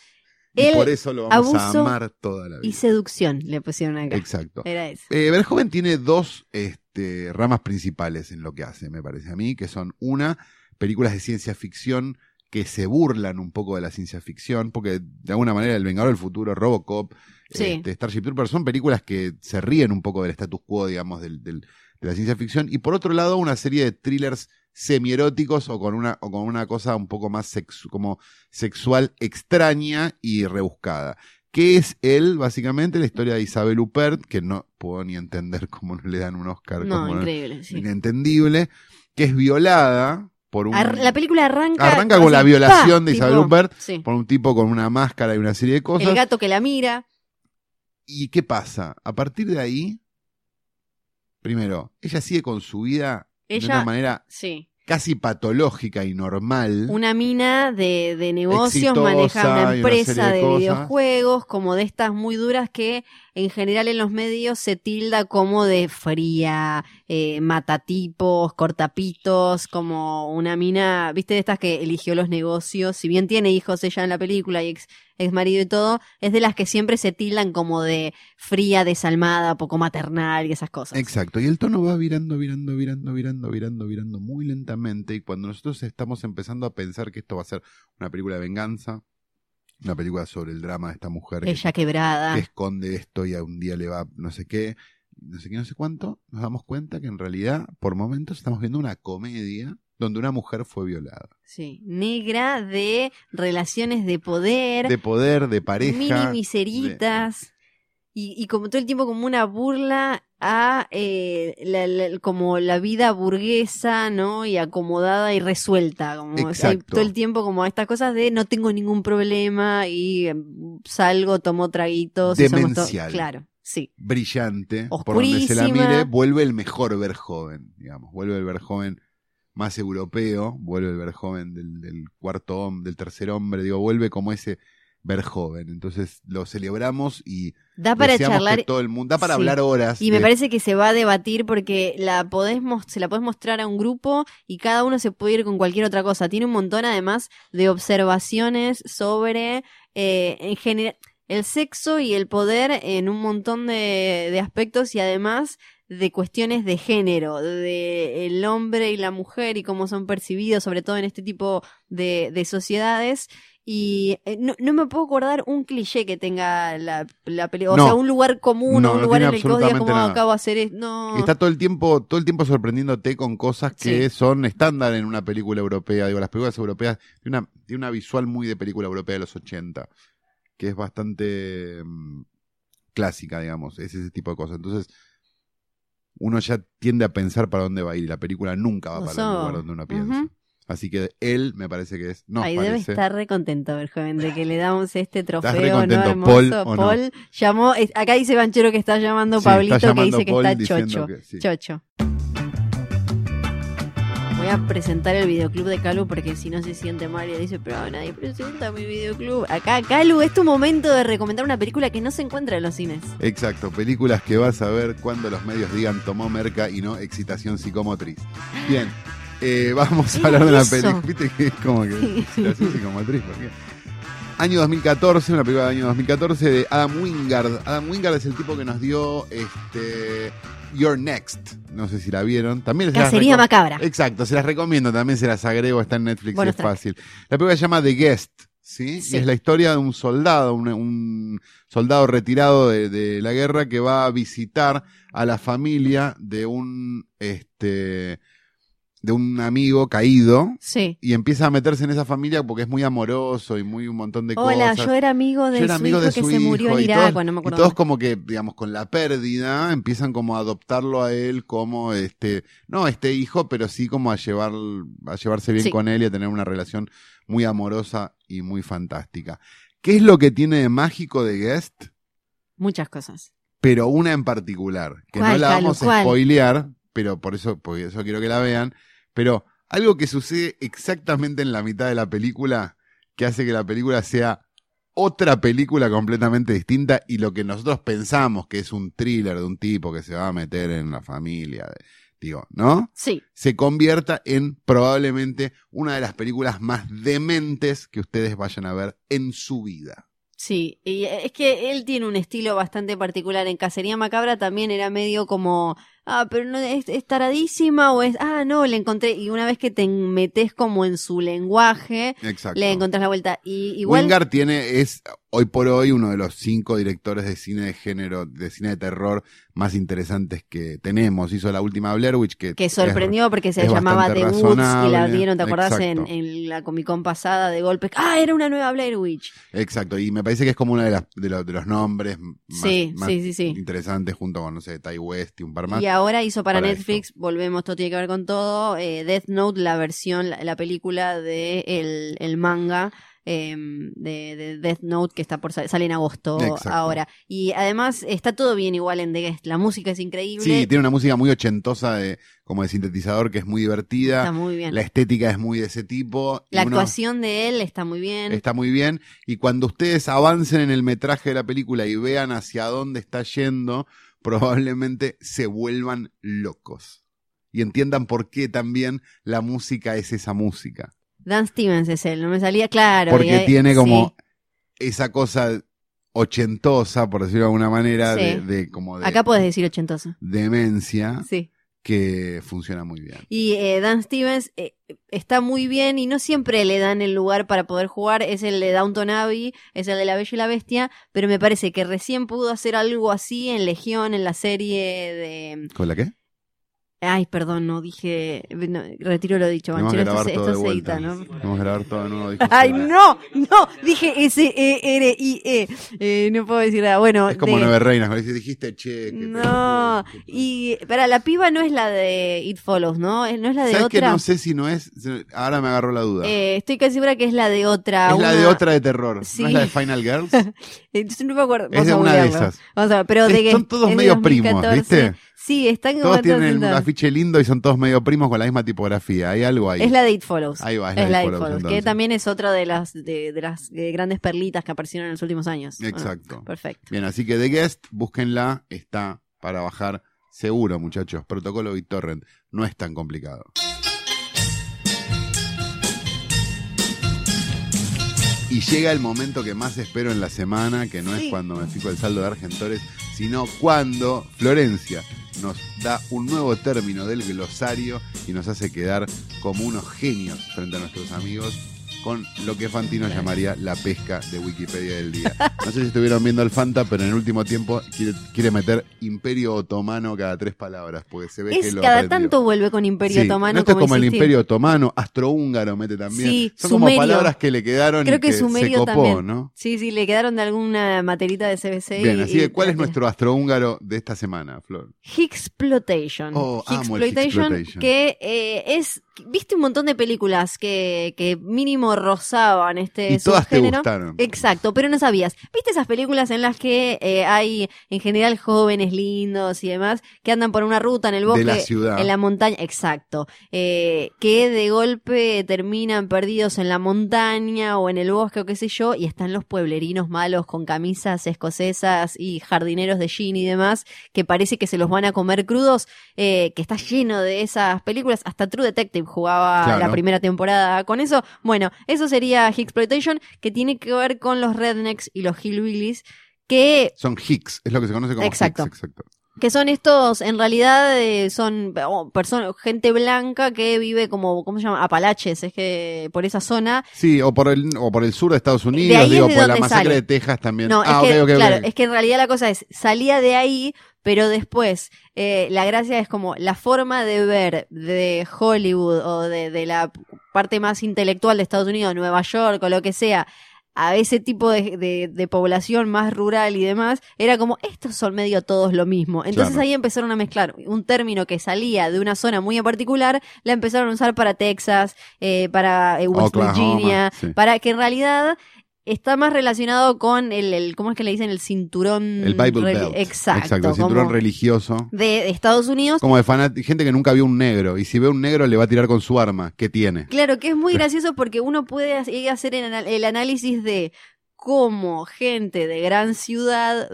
Y El por eso lo vamos a amar toda la y vida. seducción le pusieron acá. Exacto. Era eso. Eh, Verhoeven tiene dos este, ramas principales en lo que hace, me parece a mí, que son una, películas de ciencia ficción que se burlan un poco de la ciencia ficción, porque de alguna manera El Vengador del Futuro, Robocop, Sí. este, Starship Troopers son películas que se ríen un poco del status quo, digamos, del, del- de la ciencia ficción, y por otro lado una serie de thrillers semieróticos o con una, o con una cosa un poco más sexu- como sexual extraña y rebuscada. que es él, básicamente, la historia de Isabel Huppert, que no puedo ni entender cómo no le dan un Oscar No, increíble, sí. inentendible, que es violada por un, Ar- la película arranca. arranca con la violación ¡pa! de Isabel Tipo, Huppert sí. por un tipo con una máscara y una serie de cosas. El gato que la mira. ¿Y qué pasa? A partir de ahí, primero, ella sigue con su vida de Ella- una manera Sí. casi patológica y normal. Una mina de, de negocios maneja una empresa de de, videojuegos, como de estas muy duras que en general en los medios se tilda como de fría, eh, matatipos, cortapitos, como una mina, viste, de estas que eligió los negocios. Si bien tiene hijos ella en la película y ex, ex marido y todo, es de las que siempre se tildan como de fría, desalmada, poco maternal y esas cosas. Exacto, y el tono va virando, virando, virando, virando, virando, virando muy lentamente y cuando nosotros estamos empezando a pensar que esto va a ser una película de venganza, una película sobre el drama de esta mujer que, Ella quebrada. que esconde esto y a un día le va no sé qué, no sé qué, no sé cuánto, nos damos cuenta que en realidad por momentos estamos viendo una comedia donde una mujer fue violada. Sí, negra de relaciones de poder, De poder, de pareja. mini miseritas, y, y como todo el tiempo como una burla a eh, la, la- como la vida burguesa, ¿no? Y acomodada y resuelta, como o sea, todo el tiempo como estas cosas de no tengo ningún problema y eh, salgo, tomo traguitos. y Demencial. Claro, sí. brillante, por donde se la Oscurísima. mire, vuelve el mejor Verjoven, digamos, vuelve el Verjoven más europeo, vuelve el Verjoven del, del cuarto hombre, del tercer hombre, digo, vuelve como ese Verjoven. Entonces lo celebramos y Da para charlar que todo el mundo, da para sí. hablar horas. Y me de- parece que se va a debatir porque la podés se la podés mostrar a un grupo y cada uno se puede ir con cualquier otra cosa. Tiene un montón además de observaciones sobre eh, en general el sexo y el poder en un montón de, de aspectos y además de cuestiones de género, de el hombre y la mujer y cómo son percibidos, sobre todo en este tipo de, de sociedades. Y eh, no, no me puedo acordar un cliché que tenga la, la película. O No. sea, un lugar común, No, un lugar en el que digas nada. acabo de hacer esto. No. Está todo el tiempo, todo el tiempo sorprendiéndote con cosas que Sí. son estándar en una película europea. Digo, las películas europeas tienen una, tiene una visual muy de película europea de los 80, que es bastante mm, clásica, digamos, es ese tipo de cosas. Entonces, uno ya tiende a pensar para dónde va a ir y la película nunca va para el Oso. lugar donde uno piensa. Ujú. Así que él me parece que es, Ay, debe parece, estar re contento, ver, joven, de que le damos este trofeo, re ¿no? contento, Hermoso. Paul, ¿o no? llamó, acá dice Banchero que está llamando Sí, está Pablito, llamando que dice que Paul está diciendo chocho. que sí. Chocho. Voy a presentar el videoclub de Calu porque si no se siente mal y dice, pero nadie presenta mi videoclub. Acá, Calu, es tu momento de recomendar una película que no se encuentra en los cines. Exacto, películas que vas a ver cuando los medios digan tomó merca y no excitación psicomotriz. Bien, eh, vamos a ¿Qué hablar de una película. Viste que es como que excitación psicomotriz. ¿por qué? Año 2014, una película del año 2014 de Adam Wingard. Adam Wingard es el tipo que nos dio este Your Next. No sé si la vieron. También se Cacería macabra. Exacto, se las recomiendo, también se las agrego, está en Netflix, es track. fácil. La película se llama The Guest, ¿sí? Sí. Y es la historia de un soldado, un, un soldado retirado de, de la guerra que va a visitar a la familia de un, este, de un amigo caído Sí. y empieza a meterse en esa familia porque es muy amoroso y muy un montón de Hola, cosas. yo era amigo de Yo era su amigo hijo de que su se murió hijo en y Irak, todos- no me y acuerdo. todos como que, digamos, con la pérdida, empiezan como a adoptarlo a él como este, no este hijo, pero sí como a llevar, a llevarse bien Sí. con él y a tener una relación muy amorosa y muy fantástica. ¿Qué es lo que tiene de mágico de Guest? Muchas cosas. Pero una en particular, que no ¿Cuál, la vamos a spoilear, pero por eso, por eso quiero que la vean, pero algo que sucede exactamente en la mitad de la película que hace que la película sea otra película completamente distinta y lo que nosotros pensamos que es un thriller de un tipo que se va a meter en la familia, de- digo, ¿no? Sí. Se convierta en probablemente una de las películas más dementes que ustedes vayan a ver en su vida. Sí, y es que él tiene un estilo bastante particular. En Cacería Macabra también era medio como, ah, pero no es, es taradísima o es, ah, no, le encontré. Y una vez que te metes como en su lenguaje, Exacto. le encontrás la vuelta. Y igual, Wingard tiene, es hoy por hoy uno de los cinco directores de cine de género, de cine de terror más interesantes que tenemos. Hizo la última Blair Witch que, que es- sorprendió porque se llamaba The Woods y la dieron, ¿te acordás? En, en la Comic Con pasada de golpe. Ah, era una nueva Blair Witch. Exacto, y me parece que es como uno de, las, de, los, de los nombres más, Sí, más sí, sí, sí. interesantes junto con, no sé, Ty West y un par más. Y ahora hizo para, para Netflix, volvemos, todo tiene que ver con todo, eh, Death Note, la versión, la, la película de el, el manga eh, de, de Death Note que está por sal- sale en agosto Exacto. ahora. Y además está todo bien igual en The Guest, la música es increíble, Sí, tiene una música muy ochentosa de, como de sintetizador que es muy divertida. está muy bien. La estética es muy de ese tipo. La uno- actuación de él está muy bien. Está muy bien. Y cuando ustedes avancen en el metraje de la película y vean hacia dónde está yendo, probablemente se vuelvan locos. Y entiendan por qué también la música es esa música. Dan Stevens es él, no me salía claro. Porque tiene como sí. esa cosa ochentosa, por decirlo de alguna manera, Sí. de, de como de Acá puedes decir ochentoso. demencia, Sí. Que funciona muy bien. Y eh, Dan Stevens eh, está muy bien y no siempre le dan el lugar para poder jugar. Es el de Downton Abbey, es el de La Bella y la Bestia, pero me parece que recién pudo hacer algo así en Legión, en la serie de... ¿Con la qué? Ay, perdón, no dije... no, retiro lo dicho, que Banchero, esto, todo de esto se vuelta. edita, ¿no? Tenemos que grabar todo de nuevo. Ay, no, no, dije S-E-R-I-E. Eh, no puedo decir nada. Bueno, Es como de- Nueve Reinas, dijiste che. que- No, y para la piba no es la de It Follows, ¿no? No es la de ¿Sabes que otra. no sé si no es? Ahora me agarró la duda. Eh, estoy casi segura que es la de otra. es la de otra de terror. Sí. ¿No es la de Final Girls? Entonces no me acuerdo. Es Vamos de a una de esas. Vamos a ver, pero Es- de que son todos medio primos, 2014. ¿viste? Sí, están Todos tienen sentados. afiche lindo y son todos medio primos con la misma tipografía. Hay algo ahí. Es la de It Follows. Ahí va, es, Es la de It Follows, Follows, que también es otra de las de, de las eh, grandes perlitas que aparecieron en los últimos años. Exacto. Perfecto. Bien, así que The Guest, búsquenla. Está para bajar seguro, muchachos. Protocolo BitTorrent. No es tan complicado. Y llega el momento que más espero en la semana, que no Sí. es cuando me fijo el saldo de Argentores, sino cuando Florencia nos da un nuevo término del glosario y nos hace quedar como unos genios frente a nuestros amigos. Con lo que Fantino llamaría la pesca de Wikipedia del día. No sé si estuvieron viendo el Fanta, pero en el último tiempo quiere, quiere meter Imperio Otomano cada tres palabras, porque se ve que Es lo cada aprendió. tanto vuelve con Imperio Sí, Otomano. no, esto es como el. Imperio Otomano, Astrohúngaro mete también. Sí, Son como palabras que le quedaron Creo y que que se copó, también. ¿no? Sí, sí, le quedaron de alguna materita de CBC. Bien, y- así que ¿cuál es nuestro astrohúngaro de esta semana, Flor? Higsploitation. Oh, Higsploitation. que eh, es, viste un montón de películas que, que mínimo rozaban este y todas te subgénero. gustaron. Exacto, pero no sabías. ¿Viste esas películas en las que eh, hay en general jóvenes lindos y demás que andan por una ruta en el bosque, de la ciudad. en la montaña? Exacto. Eh, que de golpe terminan perdidos en la montaña o en el bosque o qué sé yo, y están los pueblerinos malos con camisas escocesas y jardineros de jean y demás, que parece que se los van a comer crudos, eh, que está lleno de esas películas. Hasta True Detective jugaba Claro. la primera temporada con eso. Bueno, eso sería Exploitation, que tiene que ver con los rednecks y los hillbillies, que Son Hicks, es lo que se conoce como Exacto. Hicks, exacto. que son estos, en realidad eh, son oh, personas, gente blanca que vive como, ¿cómo se llama? Apalaches, es que por esa zona. Sí, o por el o por el sur de Estados Unidos, ahí es digo, de por la masacre sale. de Texas también. No, ah, es que, claro, es que en realidad la cosa es, salía de ahí, pero después, eh, la gracia es como la forma de ver de Hollywood o de, de la parte más intelectual de Estados Unidos, Nueva York o lo que sea, a ese tipo de, de- de población más rural y demás, era como, estos son medio todos lo mismo. Entonces Claro. ahí empezaron a mezclar un término que salía de una zona muy en particular, la empezaron a usar para Texas, eh, para eh, West Oklahoma, Virginia, sí. para que en realidad está más relacionado con el, el- ¿cómo es que le dicen? El cinturón. El Bible Belt. Exacto. Exacto, el cinturón religioso. de, Estados Unidos. Como de fanat- gente que nunca vio un negro. Y si ve un negro le va a tirar con su arma. ¿Qué tiene? Claro, que es muy gracioso porque uno puede hacer hacer el, el análisis de cómo gente de gran ciudad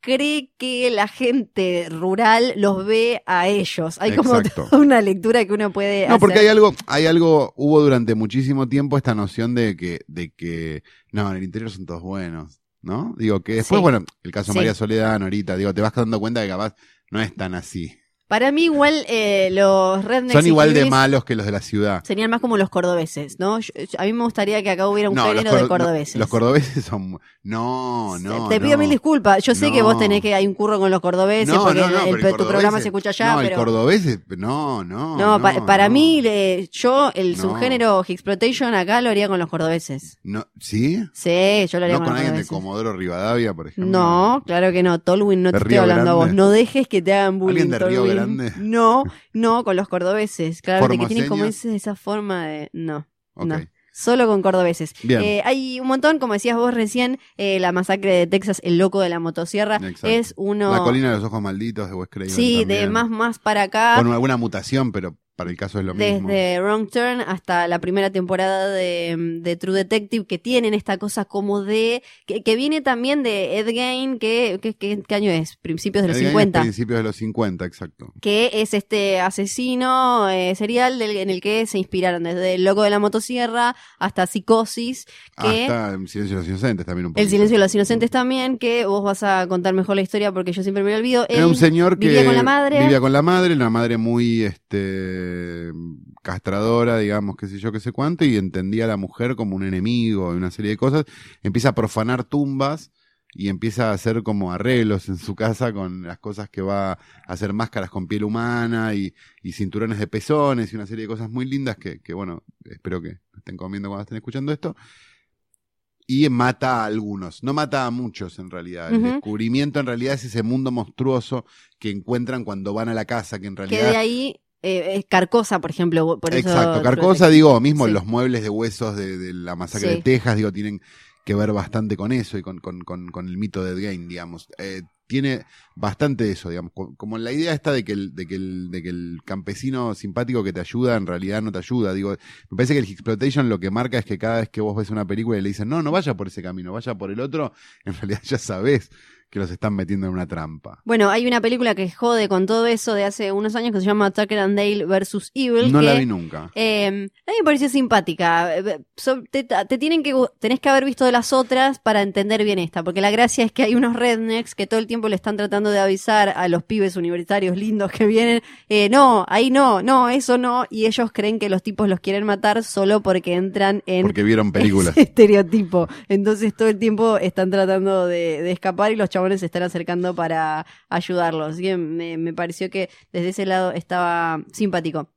cree que la gente rural los ve a ellos. Hay como Exacto. toda una lectura que uno puede No, porque hay algo, hay algo, hubo durante muchísimo tiempo esta noción de que, de que, no, en el interior son todos buenos, ¿no? Digo que después, Sí. bueno, el caso Sí. María Soledad, Norita, digo, te vas dando cuenta que capaz no es tan así. Para mí igual eh, los rednecks Son igual de malos que los de la ciudad. Serían más como los cordobeses, ¿no? Yo- yo- a mí me gustaría que acá hubiera un No, los género de cor- no, cordobeses. los cordobeses son, no, no. Te pido no. mil disculpas. Yo sé que No. vos tenés que hay un curro con los cordobeses No, porque no, no, el- pero el- el tu programa se escucha allá, No, el pero cordobés, es- no, no. no, pa- para no. mí le- yo el No. subgénero Exploitation acá lo haría con los cordobeses. No, ¿Sí? Sí, yo lo haría No con, con los alguien de cordobeses. Comodoro Rivadavia, por ejemplo. No, claro que no. Tolwyn, no ¿De te estoy Río hablando a vos. Grande? No dejes que te hagan bullying. ¿Alguien de Río Tolwyn. Grande? No, no, con los cordobeses. Claro, que tienen como esa forma de. No. No. Solo con cordobeses. Bien. Eh, hay un montón, como decías vos recién, eh, la masacre de Texas, el loco de la motosierra, Exacto. es uno... La colina de los ojos malditos de Wes Craven sí, de más más para acá, Con alguna mutación, pero para el caso es lo mismo. desde Wrong Turn hasta la primera temporada de, de True Detective, que tienen esta cosa como de... que, que viene también de Ed Gein, que, que, que- ¿qué año es? Principios de los El game es 50. Principios de los 50, exacto. que es este asesino eh, serial del- en el que se inspiraron desde el loco de la motosierra hasta psicosis que Hasta el silencio de los inocentes también un poco. el silencio de los inocentes también que vos vas a contar mejor la historia porque yo siempre me lo olvido Era Él un señor que vivía con la madre vivía con la madre, una madre muy este castradora, digamos, qué sé yo, qué sé cuánto, y entendía a la mujer como un enemigo y una serie de cosas. Empieza a profanar tumbas y empieza a hacer como arreglos en su casa con las cosas que va a hacer máscaras con piel humana y, y cinturones de pezones y una serie de cosas muy lindas que, que, bueno, espero que estén comiendo cuando estén escuchando esto. Y mata a algunos, no mata a muchos en realidad. El descubrimiento en realidad es ese mundo monstruoso que encuentran cuando van a la casa, que en que realidad... de ahí eh, es Carcosa por ejemplo por Exacto, Carcosa, digo, mismo Sí. los muebles de huesos de, de la masacre Sí. de Texas, digo, tienen que ver bastante con eso y con, con, con, con el mito de Ed Gein, digamos. Eh, tiene bastante eso, digamos, co- como la idea esta de que, el, de, que el, de que el campesino simpático que te ayuda en realidad no te ayuda. Digo, me parece que el Exploitation lo que marca es que cada vez que vos ves una película y le dicen, no, no vaya por ese camino, vaya por el otro, en realidad ya sabés que los están metiendo en una trampa. Bueno, hay una película que jode con todo eso de hace unos años que se llama Tucker and Dale versus Evil. No que, la vi nunca. eh, a mí me pareció simpática. So- te, te tienen que tenés que haber visto de las otras para entender bien esta, porque la gracia es que hay unos rednecks que todo el tiempo le están tratando de avisar a los pibes universitarios lindos que vienen, eh, no, ahí no, no, eso no, y ellos creen que los tipos los quieren matar solo porque entran en Porque vieron películas. estereotipo. Entonces todo el tiempo están tratando de, de escapar y los se están acercando para ayudarlos. Así que me, me pareció que desde ese lado estaba simpático.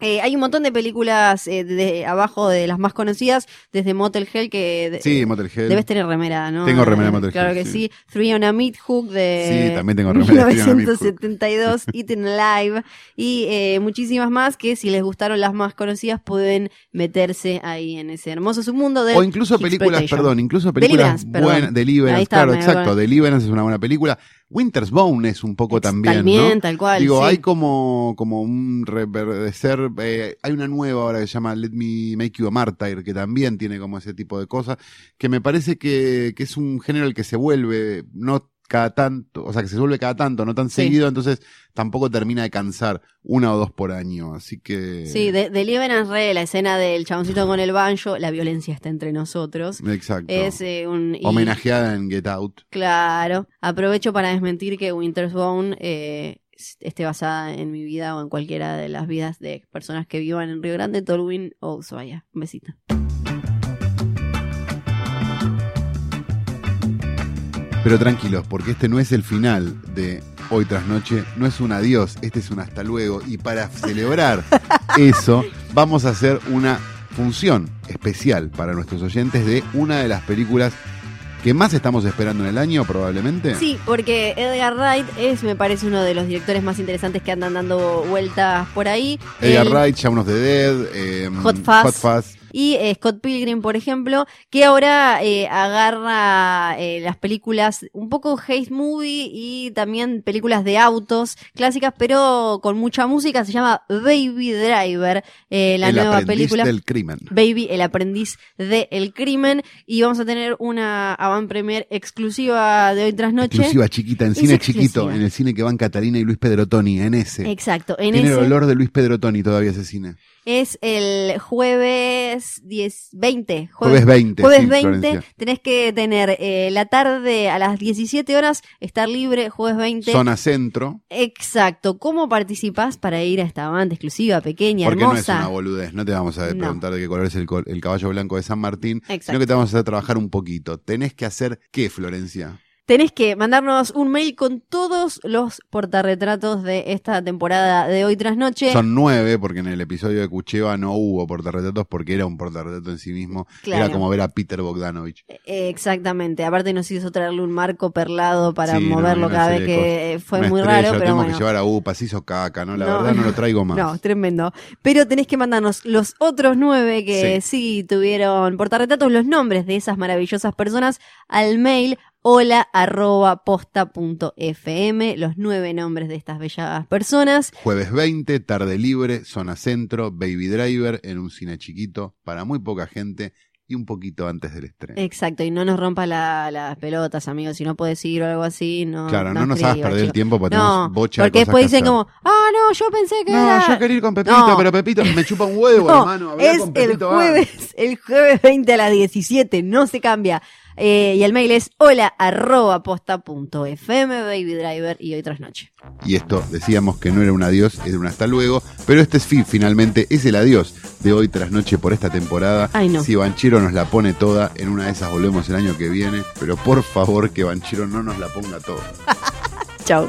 Eh, hay un montón de películas eh, de, abajo de las más conocidas, desde Motel Hell, que de- Sí, Motorhead. debes tener remera, ¿no? Tengo remera de Motel Claro Hell, que sí. sí. Three on a Meat Hook de Sí, también tengo remera de Three on a Meat Hook. 1972, Eaten Alive y eh, muchísimas más que si les gustaron las más conocidas pueden meterse ahí en ese hermoso submundo de O incluso películas, perdón, incluso películas buenas. Deliverance, claro, exacto. Deliverance es una buena película. Winter's Bone es un poco también, También, ¿no? tal cual. Digo, sí. hay como, como un reverdecer. eh, hay una nueva ahora que se llama Let Me Make You a Martyr, que también tiene como ese tipo de cosas, que me parece que, que es un género el que se vuelve, no cada tanto, o sea, que se vuelve cada tanto, no tan Sí. seguido, entonces tampoco termina de cansar una o dos por año. Así que. Sí, de, Deliverance Re, la escena del chaboncito con el banjo, la violencia está entre nosotros. Exacto. Es eh, un... y- Homenajeada en Get Out. Claro. Aprovecho para desmentir que Winter's Bone eh, esté basada en mi vida o en cualquiera de las vidas de personas que vivan en Río Grande, Tolwyn o Ushuaia. Un besito. Pero tranquilos, porque este no es el final de hoy tras noche, no es un adiós, este es un hasta luego. Y para celebrar eso, vamos a hacer una función especial para nuestros oyentes de una de las películas que más estamos esperando en el año, probablemente. Sí, porque Edgar Wright es, me parece, uno de los directores más interesantes que andan dando vueltas por ahí. Edgar Wright, Shaun of the Dead, eh, Hot Fuzz. Hot Fuzz. Y eh, Scott Pilgrim, por ejemplo, que ahora eh, agarra eh, las películas un poco haze movie y también películas de autos clásicas, pero con mucha música. Se llama Baby Driver, eh, la el nueva aprendiz película. del crimen. Baby, el aprendiz de el crimen. Y vamos a tener una avant premier exclusiva de hoy tras noche. Exclusiva chiquita, en Es cine exclusiva. chiquito, en el cine que van Catalina y Luis Pedrotoni, en ese. Exacto, en Tiene ese el olor de Luis Pedrotoni todavía ese cine. Es el jueves 10, 20. Jueves 20, Jueves sí, 20, Florencia. tenés que tener eh, la tarde a las 17 horas, estar libre, jueves 20. Zona centro. Exacto. ¿Cómo participás para ir a esta banda exclusiva, pequeña, Porque no es hermosa? una boludez, no te vamos a No. preguntar de qué color es el, el caballo blanco de San Martín, sino Exacto. que te vamos a hacer trabajar un poquito. Tenés que hacer qué, Florencia. Tenés que mandarnos un mail con todos los portarretratos de esta temporada de hoy tras noche. Son nueve, porque en el episodio de Cucheva no hubo portarretratos porque era un portarretrato en sí mismo. Claro. Era como ver a Peter Bogdanovich. Eh, Exactamente. Aparte nos hizo traerle un marco perlado para Sí, moverlo cada vez que eh, fue muy raro, pero tenemos bueno. que llevar a UPA, se hizo caca, ¿no? La No. verdad no lo traigo más. No, tremendo. Pero tenés que mandarnos los otros nueve que sí, tuvieron portarretratos, los nombres de esas maravillosas personas al mail hola arroba posta punto fm, los nueve nombres de estas bellas personas. Jueves 20, tarde libre, zona centro, Baby Driver, en un cine chiquito, para muy poca gente y un poquito antes del estreno. Exacto, y no nos rompas la- las pelotas, amigos, si no puedes ir o algo así, no. claro, no, nos escribas, hagas perder el chicos. tiempo porque No, tenemos bocha de porque cosas después que dicen hacer. como, ah, no, yo pensé que No, era... yo quería ir con Pepito, No. pero Pepito me chupa un huevo, No, hermano. hablar es con el Pepito jueves, el jueves 20 a las 17, no se cambia. Eh, y el mail es hola arroba posta punto fm, baby driver y hoy tras noche. Y esto decíamos que no era un adiós, era un hasta luego. Pero este es fin, finalmente, es el adiós de hoy tras noche por esta temporada. Ay, no. Si Banchero nos la pone toda, en una de esas volvemos el año que viene. Pero por favor que Banchero no nos la ponga toda. Chau.